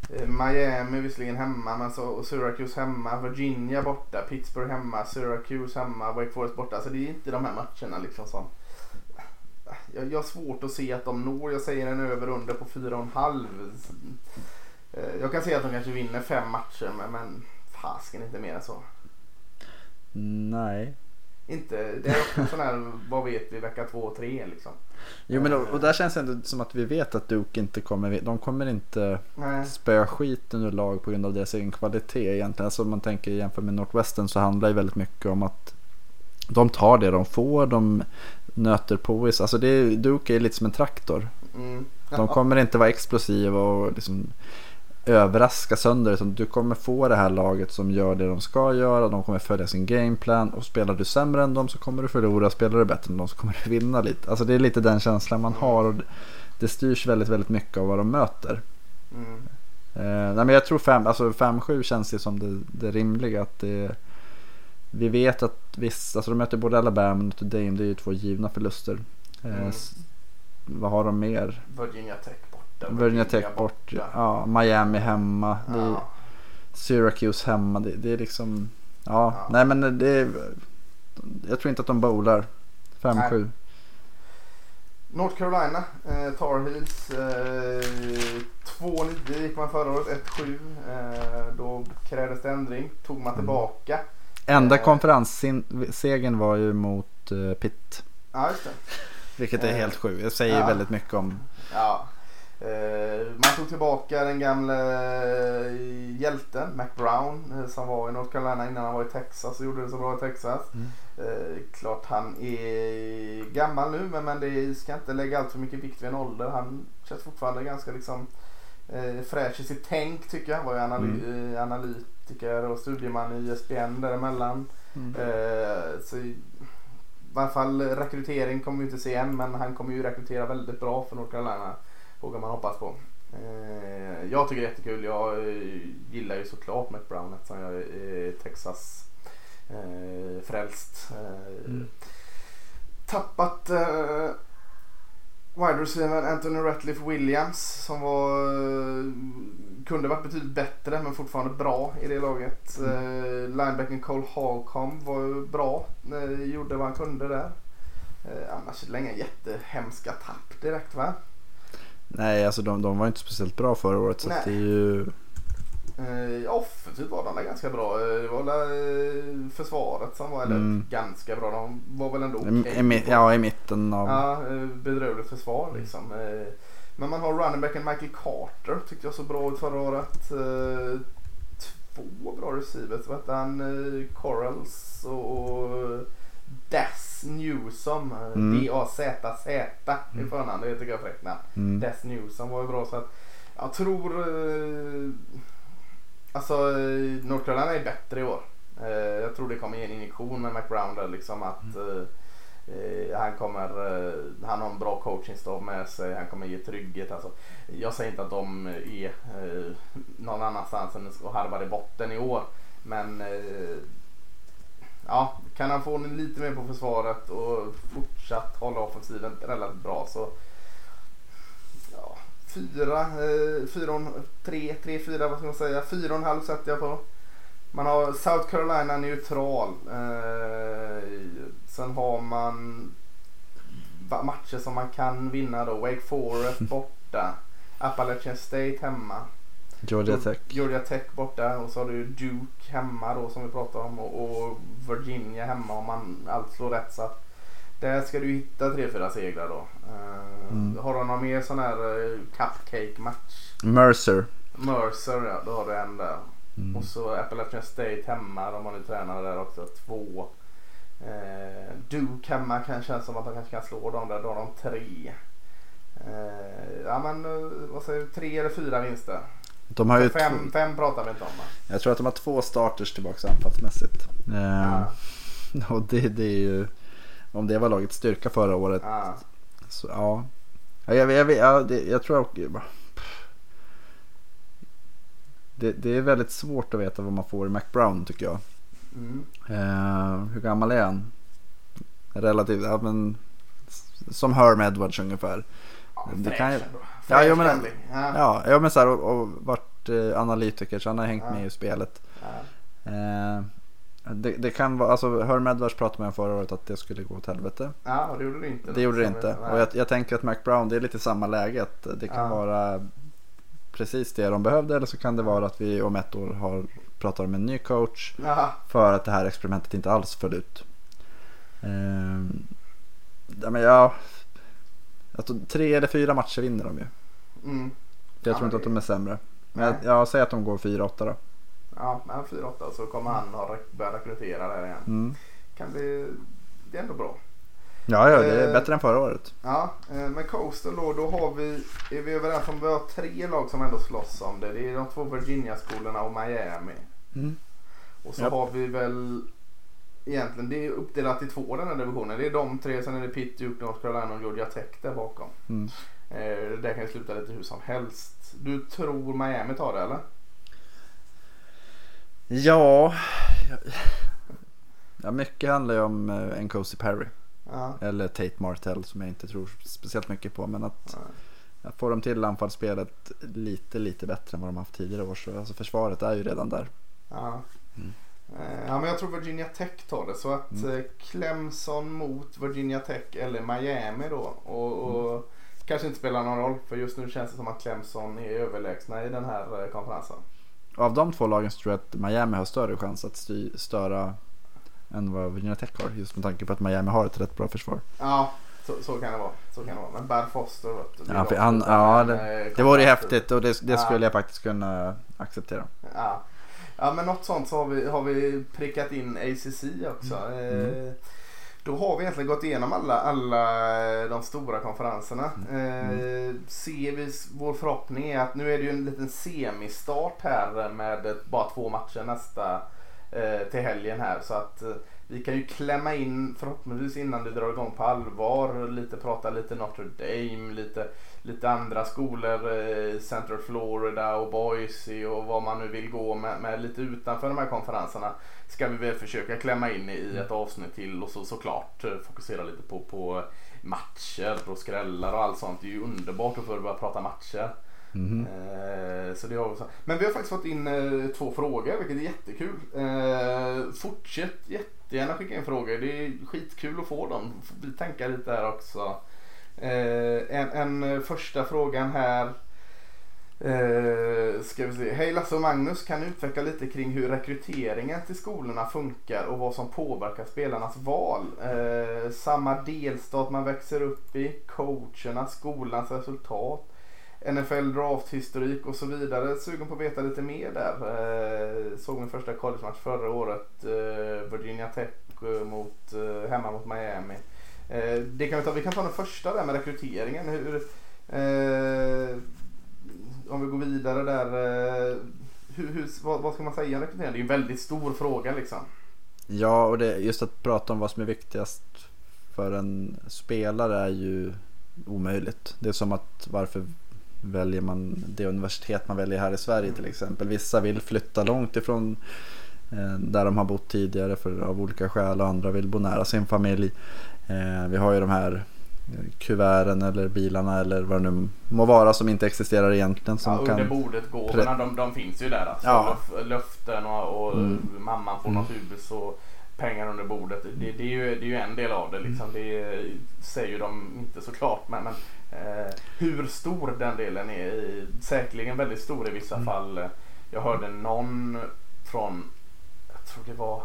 Eh, Miami visserligen hemma men så, Syracuse hemma, Virginia borta, Pittsburgh hemma, Syracuse hemma, Wake Forest borta. Så det är inte de här matcherna liksom som... Jag, jag har svårt att se att de når. Jag säger en över under på 4,5. Eh, jag kan se att de kanske vinner fem matcher men, men fasken inte mer än så. Nej. Inte, det är också sån här, vad vet vi vecka två och tre liksom. Jo men och, och där känns det ändå som att vi vet att Duke inte kommer, de kommer inte spöa skiten ur lag på grund av deras egen kvalitet egentligen. Alltså om man tänker jämfört med Northwestern så handlar det väldigt mycket om att de tar det de får, de nöter på. Alltså det Duke är lite som en traktor. Mm. De kommer inte vara explosiva och liksom överraska sönder. Utan du kommer få det här laget som gör det de ska göra. De kommer följa sin gameplan. Och spelar du sämre än dem så kommer du förlora. Spelar du bättre än dem så kommer du vinna lite. Alltså det är lite den känslan man har. Och det styrs väldigt, väldigt mycket av vad de möter. Mm. Eh, nej men jag tror 5-7 alltså känns det som det, det rimliga. Att det, vi vet att vissa, alltså de möter både Alabama och Notre Dame. Det är ju två givna förluster. Eh, mm. vad har de mer? Virginia Tech. Virginia Tech bort. Ja, Miami hemma. Ja. Syracuse hemma. Det, det är liksom. Ja, ja, nej men det är. Jag tror inte att de bowlar. 5-7. North Carolina, eh, Tar Heels. Eh, 2-9 gick man förra året, 1-7. Eh, då krävdes det ändring. Tog man mm. tillbaka. Enda eh, konferenssegern var ju mot eh, Pitt. Ja, just det. Vilket är helt sjukt. Jag säger ja. väldigt mycket om. Ja, Eh, man tog tillbaka den gamla eh, hjälten Mac Brown eh, som var i North Carolina innan han var i Texas och gjorde det så bra i Texas. Mm. Klart han är gammal nu men, men det ska inte lägga allt för mycket vikt vid en ålder. Han känns fortfarande ganska liksom fräsch i sitt tänk tycker jag. Han var ju analy mm. analytiker och studieman i ESPN däremellan. Mm. Så i varje fall rekrytering kommer vi inte se än men han kommer ju rekrytera väldigt bra för North Carolina vågar man hoppas på. Eh, jag tycker det är jättekul. Jag eh, gillar ju såklart Mac Brown eftersom jag är Texas eh, frälst. Mm. Tappat wide receiver Anthony Ratliff Williams som var, kunde varit betydligt bättre men fortfarande bra i det laget. Mm. linebacken Cole Holcomb var bra, gjorde vad han kunde där. annars länge jättehemska tapp direkt va? Nej, alltså de, de var inte speciellt bra förra året. Så det är ju... Eh, offensivt var de ganska bra. Eh, Det var väl eh, försvaret som var eller, Mm. ganska bra. De var väl ändå okej. mi- ja, i mitten av... Ja, eh, bedrövligt försvar liksom. Men man har runningbacken Michael Carter tyckte jag så bra ut förra året. Två bra receivers. Vad hette han? Corals och Das Newsom. Mm. D-A-Z-Z i förnamn. Det tycker jag är fräckt namn. Mm. Des Newsom var ju bra så att jag tror eh, alltså North Carolina är bättre i år. Eh, jag tror det kommer ge en injektion med McBrown där liksom att eh, eh, han kommer, eh, han har en bra coachingstab med sig, han kommer ge trygghet. Alltså, jag säger inte att de är någon annanstans än och harvar i botten i år. Men ja, kan han få lite mer på försvaret och fortsatt hålla offensiven relativt bra så ja, fyra, eh, fyra, tre, tre, fyra, vad ska man säga, fyra och en halv sätter jag på. Man har South Carolina neutral. Eh, sen har man matcher som man kan vinna då. Wake Forest borta. Appalachian State hemma. Georgia Tech. Georgia Tech borta och så har du Duke hemma då som vi pratade om och, och Virginia hemma om man allt slår rätt så att där ska du hitta 3-4 segrar då. Eh, Mm. Har du någon mer sån här uh, cupcake match? Mercer. Mercer ja, då har du en där. Mm. Och så Appalachian State hemma, de har nu tränare där också, två. Eh, Duke hemma kan kännas som att de kanske kan slå dem där, då har de tre. Eh, ja men eh, vad säger du, tre eller fyra vinster? De har ju Fem, fem pratar vi inte om va? jag tror att de har två starters tillbaka anfallsmässigt. Eh, Ja. Och det, det är ju, om det var lagets styrka förra året. Ja. Så, ja. ja jag, jag, jag, jag tror att det, det är väldigt svårt att veta vad man får i McBrown tycker jag. Mm. Eh, hur gammal är han? Relativt, ja, men, som Herm Edwards ungefär. Ja, Det kan ju-. Ja, jag menar-. Ja. Ja, ja men så här, och, och varit eh, analytiker så han har hängt Ja. med i spelet. Ja. Eh, det, det kan vara, alltså Herm Edwards pratade med om förra året att det skulle gå åt helvete. ja, och det gjorde det inte. Det gjorde det inte. nej. Och jag, jag tänker att McBrown det är lite samma läge. Att det kan vara precis det de behövde eller så kan det vara att vi om ett år har, pratar om en ny coach. För att det här experimentet inte alls föll ut. Eh, ja, men ja, alltså, tre eller fyra matcher vinner de ju. mm. Jag Ja, tror inte att de är sämre. Men jag, jag säger att de går 4-8 då. Ja, men 4-8 så kommer han ha rek- börja rekrytera där igen. Mm. Kan bli, det är ändå bra. Ja, ja, det är Eh, bättre än förra året. Ja, eh, men Coastal då, då har vi, är vi överens om vi har tre lag som ändå slåss om det. Det är de två Virginia-skolorna och Miami. Mm. Och så Japp. har vi väl egentligen, det är uppdelat i två den här divisionen. Det är de tre, sen är det Pitt, Duke, North Carolina och Georgia Tech där bakom. Mm. Eh, det kan ju sluta lite hur som helst. Du tror Miami tar det eller? Ja, ja, mycket handlar ju om eh, Nkosi Perry. Ja. Eller Tate Martell som jag inte tror speciellt mycket på. Men att, Ja. att få dem till anfallsspelet lite, lite bättre än vad de haft tidigare år. Så alltså försvaret är ju redan där. Ja. Mm. Eh, ja men jag tror Virginia Tech tar det. Så att Mm. eh, Clemson mot Virginia Tech eller Miami då. Och, och kanske inte spelar någon roll. För just nu känns det som att Clemson är överlägsna i den här eh, konferensen. Av de två lagen så tror jag att Miami har större chans att störa än vad Virginia Tech har. Just med tanke på att Miami har ett rätt bra försvar. Ja, så, så kan det vara. Så kan det vara. Men Bad Foster vet du, Ja, han, ja, det, det vore häftigt och det, det Ja. skulle jag faktiskt kunna acceptera. Ja. Ja men något sånt så har vi, har vi prickat in ACC också. Mm. Eh, då har vi egentligen gått igenom alla, alla de stora konferenserna. Eh, ser vi, vår förhoppning är att nu är det ju en liten semistart här med bara två matcher nästa eh, till helgen här. Så att vi kan ju klämma in förhoppningsvis innan det drar igång på allvar. Lite prata lite Notre Dame, lite, lite andra skolor. Eh, Central Florida och Boise och vad man nu vill gå med, med lite utanför de här konferenserna. Ska vi väl försöka klämma in i ett avsnitt till och så såklart eh, fokusera lite på, på matcher och skrällar och allt sånt. Det är ju underbart att få börja prata matcher. Eh, så det har vi. Men vi har faktiskt fått in två frågor vilket är jättekul. Fortsätt jättegärna skicka in frågor. Det är skitkul att få dem. Vi tänka lite här också. Eh, en, en eh, första frågan här. Eh, ska vi se. Hej Lasse och Magnus, kan ni utveckla lite kring hur rekryteringen till skolorna funkar och vad som påverkar spelarnas val? Eh, samma delstat man växer upp i, coacherna, skolans resultat, NFL drafthistorik och så vidare. Sugen på att veta lite mer där. Eh, såg min första collegematch förra året, eh, Virginia Tech eh, mot, eh, hemma mot Miami. Eh, det kan vi, ta, vi kan ta den första där med rekryteringen. Hur, eh, om vi går vidare där. Eh, hur, hur, vad, vad, ska man säga om rekrytering? Det är en väldigt stor fråga liksom. Ja, och det, just att prata om vad som är viktigast för en spelare är ju omöjligt. Det är som att varför väljer man det universitet man väljer här i Sverige till exempel. Vissa vill flytta långt ifrån eh, där de har bott tidigare för, av olika skäl och andra vill bo nära sin familj. Eh, vi har ju de här kuverten eller bilarna eller vad det nu må vara som inte existerar egentligen. Som ja, under kan... bordet gåvorna de, de finns ju där. Alltså. Ja. Löften och, och Mm. mamman får Mm. något hus och pengar under bordet. Det, det, är, ju, det är ju en del av det. Liksom. Det säger ju de inte såklart. Men, men eh, hur stor den delen är, är säkerligen väldigt stor i vissa Mm. fall. Jag hörde någon från, jag tror det var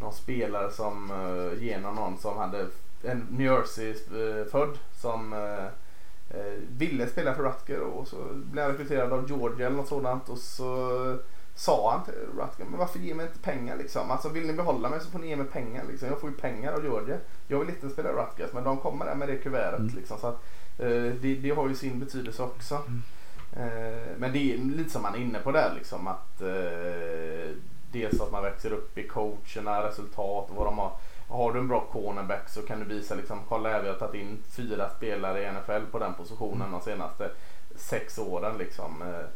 någon spelare som eh, genom någon som hade en New Jersey-född som eh, eh, ville spela för Rutger och så blev han rekryterad av Georgia eller något sådant och så sa han till Rutger, men varför ger mig inte pengar liksom? Alltså vill ni behålla mig så får ni ge mig pengar liksom. Jag får ju pengar av Georgia. Jag vill inte spela Rutgers men de kommer där med det kuvertet Mm. liksom. Så att, eh, det, det har ju sin betydelse också. Eh, men det är lite som man är inne på där liksom att eh, dels att man växer upp i coacherna, resultat och vad de har. Har du en bra cornerback så kan du visa liksom, kolla här vi har tagit in fyra spelare i NFL på den positionen de senaste sex åren liksom. Eh,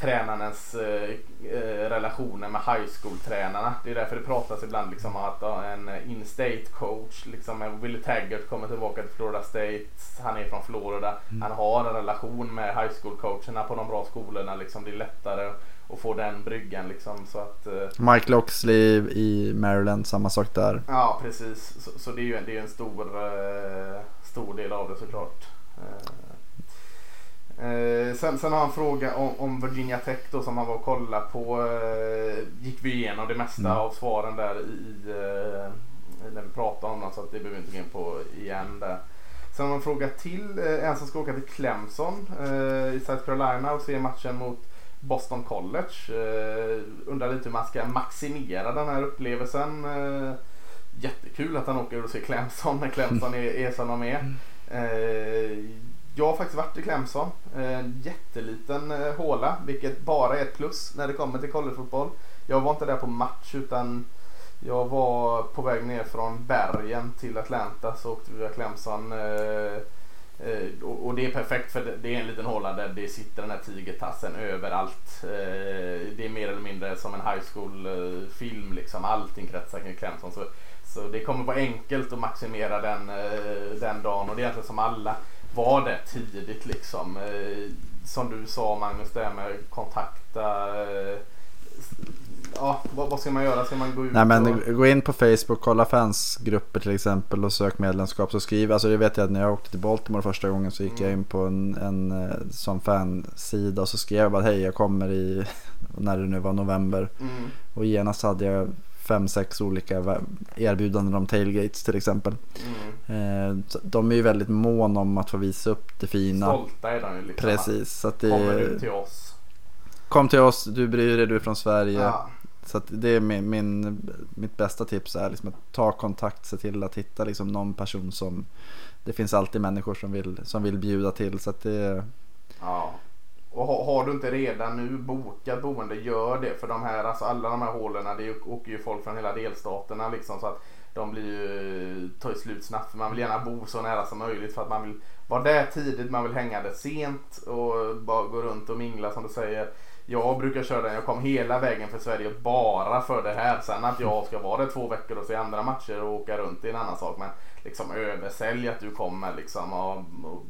tränarens eh, eh, relationer med high school-tränarna. Det är därför det pratas ibland liksom om att ja, en in-state coach, liksom Willie Taggart kommer tillbaka till Florida State. Han är från Florida. Han har en relation med high school-coacherna på de bra skolorna. Liksom, det är lättare att få den bryggan liksom. Så att, eh, Mike Loxley i Maryland, samma sak där. Ja precis, så, så det är ju en, det är en stor, eh, stor del av det såklart. Eh, eh, sen, sen har han en fråga om, om Virginia Tech då som han var och kollade på. Eh, gick vi igenom det mesta Mm. av svaren där i, eh, när vi pratade om dem så att det behöver vi inte gå in på igen där. Sen har man en fråga till. En som ska åka till Clemson i South Carolina och se matchen mot Boston College. Eh, undrar lite hur man ska maximera den här upplevelsen. Eh, jättekul att han åker och ser Clemson när Clemson är, är som de är. Eh, jag har faktiskt varit i Clemson. En jätteliten eh, håla, vilket bara är ett plus när det kommer till collegefotboll. Jag var inte där på match utan jag var på väg ner från bergen till Atlanta så åkte vi via Clemson. Eh, Eh, och, och det är perfekt för det, det är en liten håla där det sitter den här tigertassen överallt. Eh, det är mer eller mindre som en high school-film eh, liksom. Allting kretsar kring Clemson. Så, så det kommer vara enkelt att maximera den, den dagen och det är egentligen som alla var det tidigt liksom. Som du sa Magnus, det här med kontakta. Ja, vad, vad ska man göra? Ska man gå ut Nej men och... gå in på Facebook, kolla fansgrupper till exempel och sök medlemskap så skriv. Alltså det vet jag att när jag åkte till Baltimore första gången så gick jag Mm. in på en, en eh, sån fansida och så skrev jag bara hej jag kommer i, när det nu var november. Mm, Och genast hade jag fem, sex olika erbjudanden om tailgates till exempel. mm. Eh, De är ju väldigt mån om att få visa upp det fina. Stolta är de ju liksom. Precis, så att Kommer du det, till oss? kom till oss, du bryr dig, du är från Sverige. Ja. Så att det är min, min, mitt bästa tips är liksom att ta kontakt, se till att hitta liksom någon person som Det finns alltid människor som vill, som vill bjuda till så att det Ja. Och har, har du inte redan nu bokat boende, gör det. För de här, alltså alla de här hålen, det åker ju folk från hela delstaterna liksom. Så att de blir ju, tar ju slut snabbt. För man vill gärna bo så nära som möjligt. För att man vill vara där tidigt, man vill hänga där sent. Och bara gå runt och mingla som du säger. Jag brukar köra den, jag kom hela vägen för Sverige bara för det här. Sen att jag ska vara där två veckor och se andra matcher och åka runt är en annan sak. Men liksom översälj att du kommer liksom. Och, och,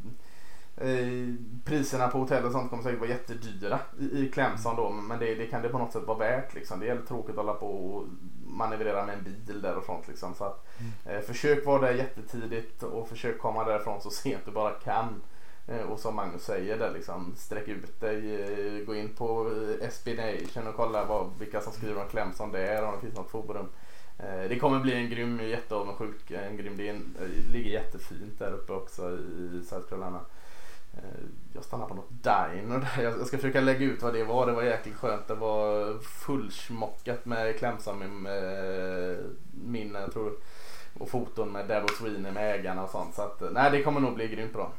Eh, priserna på hotell och sånt kommer säkert vara jättedyra i, i Clemson då. Men det, det kan det på något sätt vara värt liksom. Det är tråkigt att hålla på och manövrera med en bil där och sånt liksom. Så att, eh, försök vara där jättetidigt och försök komma därifrån så sent du bara kan. Eh, och som Magnus säger där liksom sträck ut dig. Eh, gå in på eh, SB Nation och kolla vad, vilka som skriver om Clemson där om det finns något forum. Eh, det kommer bli en grym, jätteavundsjuk, en grym, det en- ligger jättefint där uppe också i South Carolina. Jag stannar på något diner där. Jag ska försöka lägga ut vad det var. Det var jäkligt skönt. Det var fullsmockat med Clemson med, tror, och foton med Dabo Sweeney med ägarna och sånt. Så att, nej, det kommer nog bli grymt bra.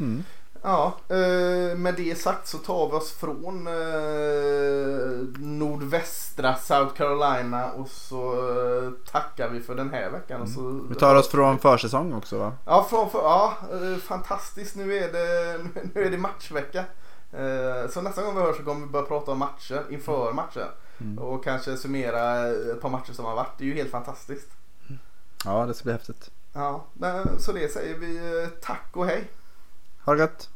Mm. Ja, eh, med det sagt så tar vi oss från eh, nordvästra South Carolina och så eh, tackar vi för den här veckan. Och så, Vi tar oss från försäsong också va? Ja, från, för, ja fantastiskt. Nu är det, nu är det matchvecka. Så nästa gång vi hörs så kommer vi börja prata om matcher inför matcher. Mm. Och kanske summera ett par matcher som har varit. Det är ju helt fantastiskt. Ja, det ska bli häftigt. Ja, så det säger vi tack och hej. Ha det gött!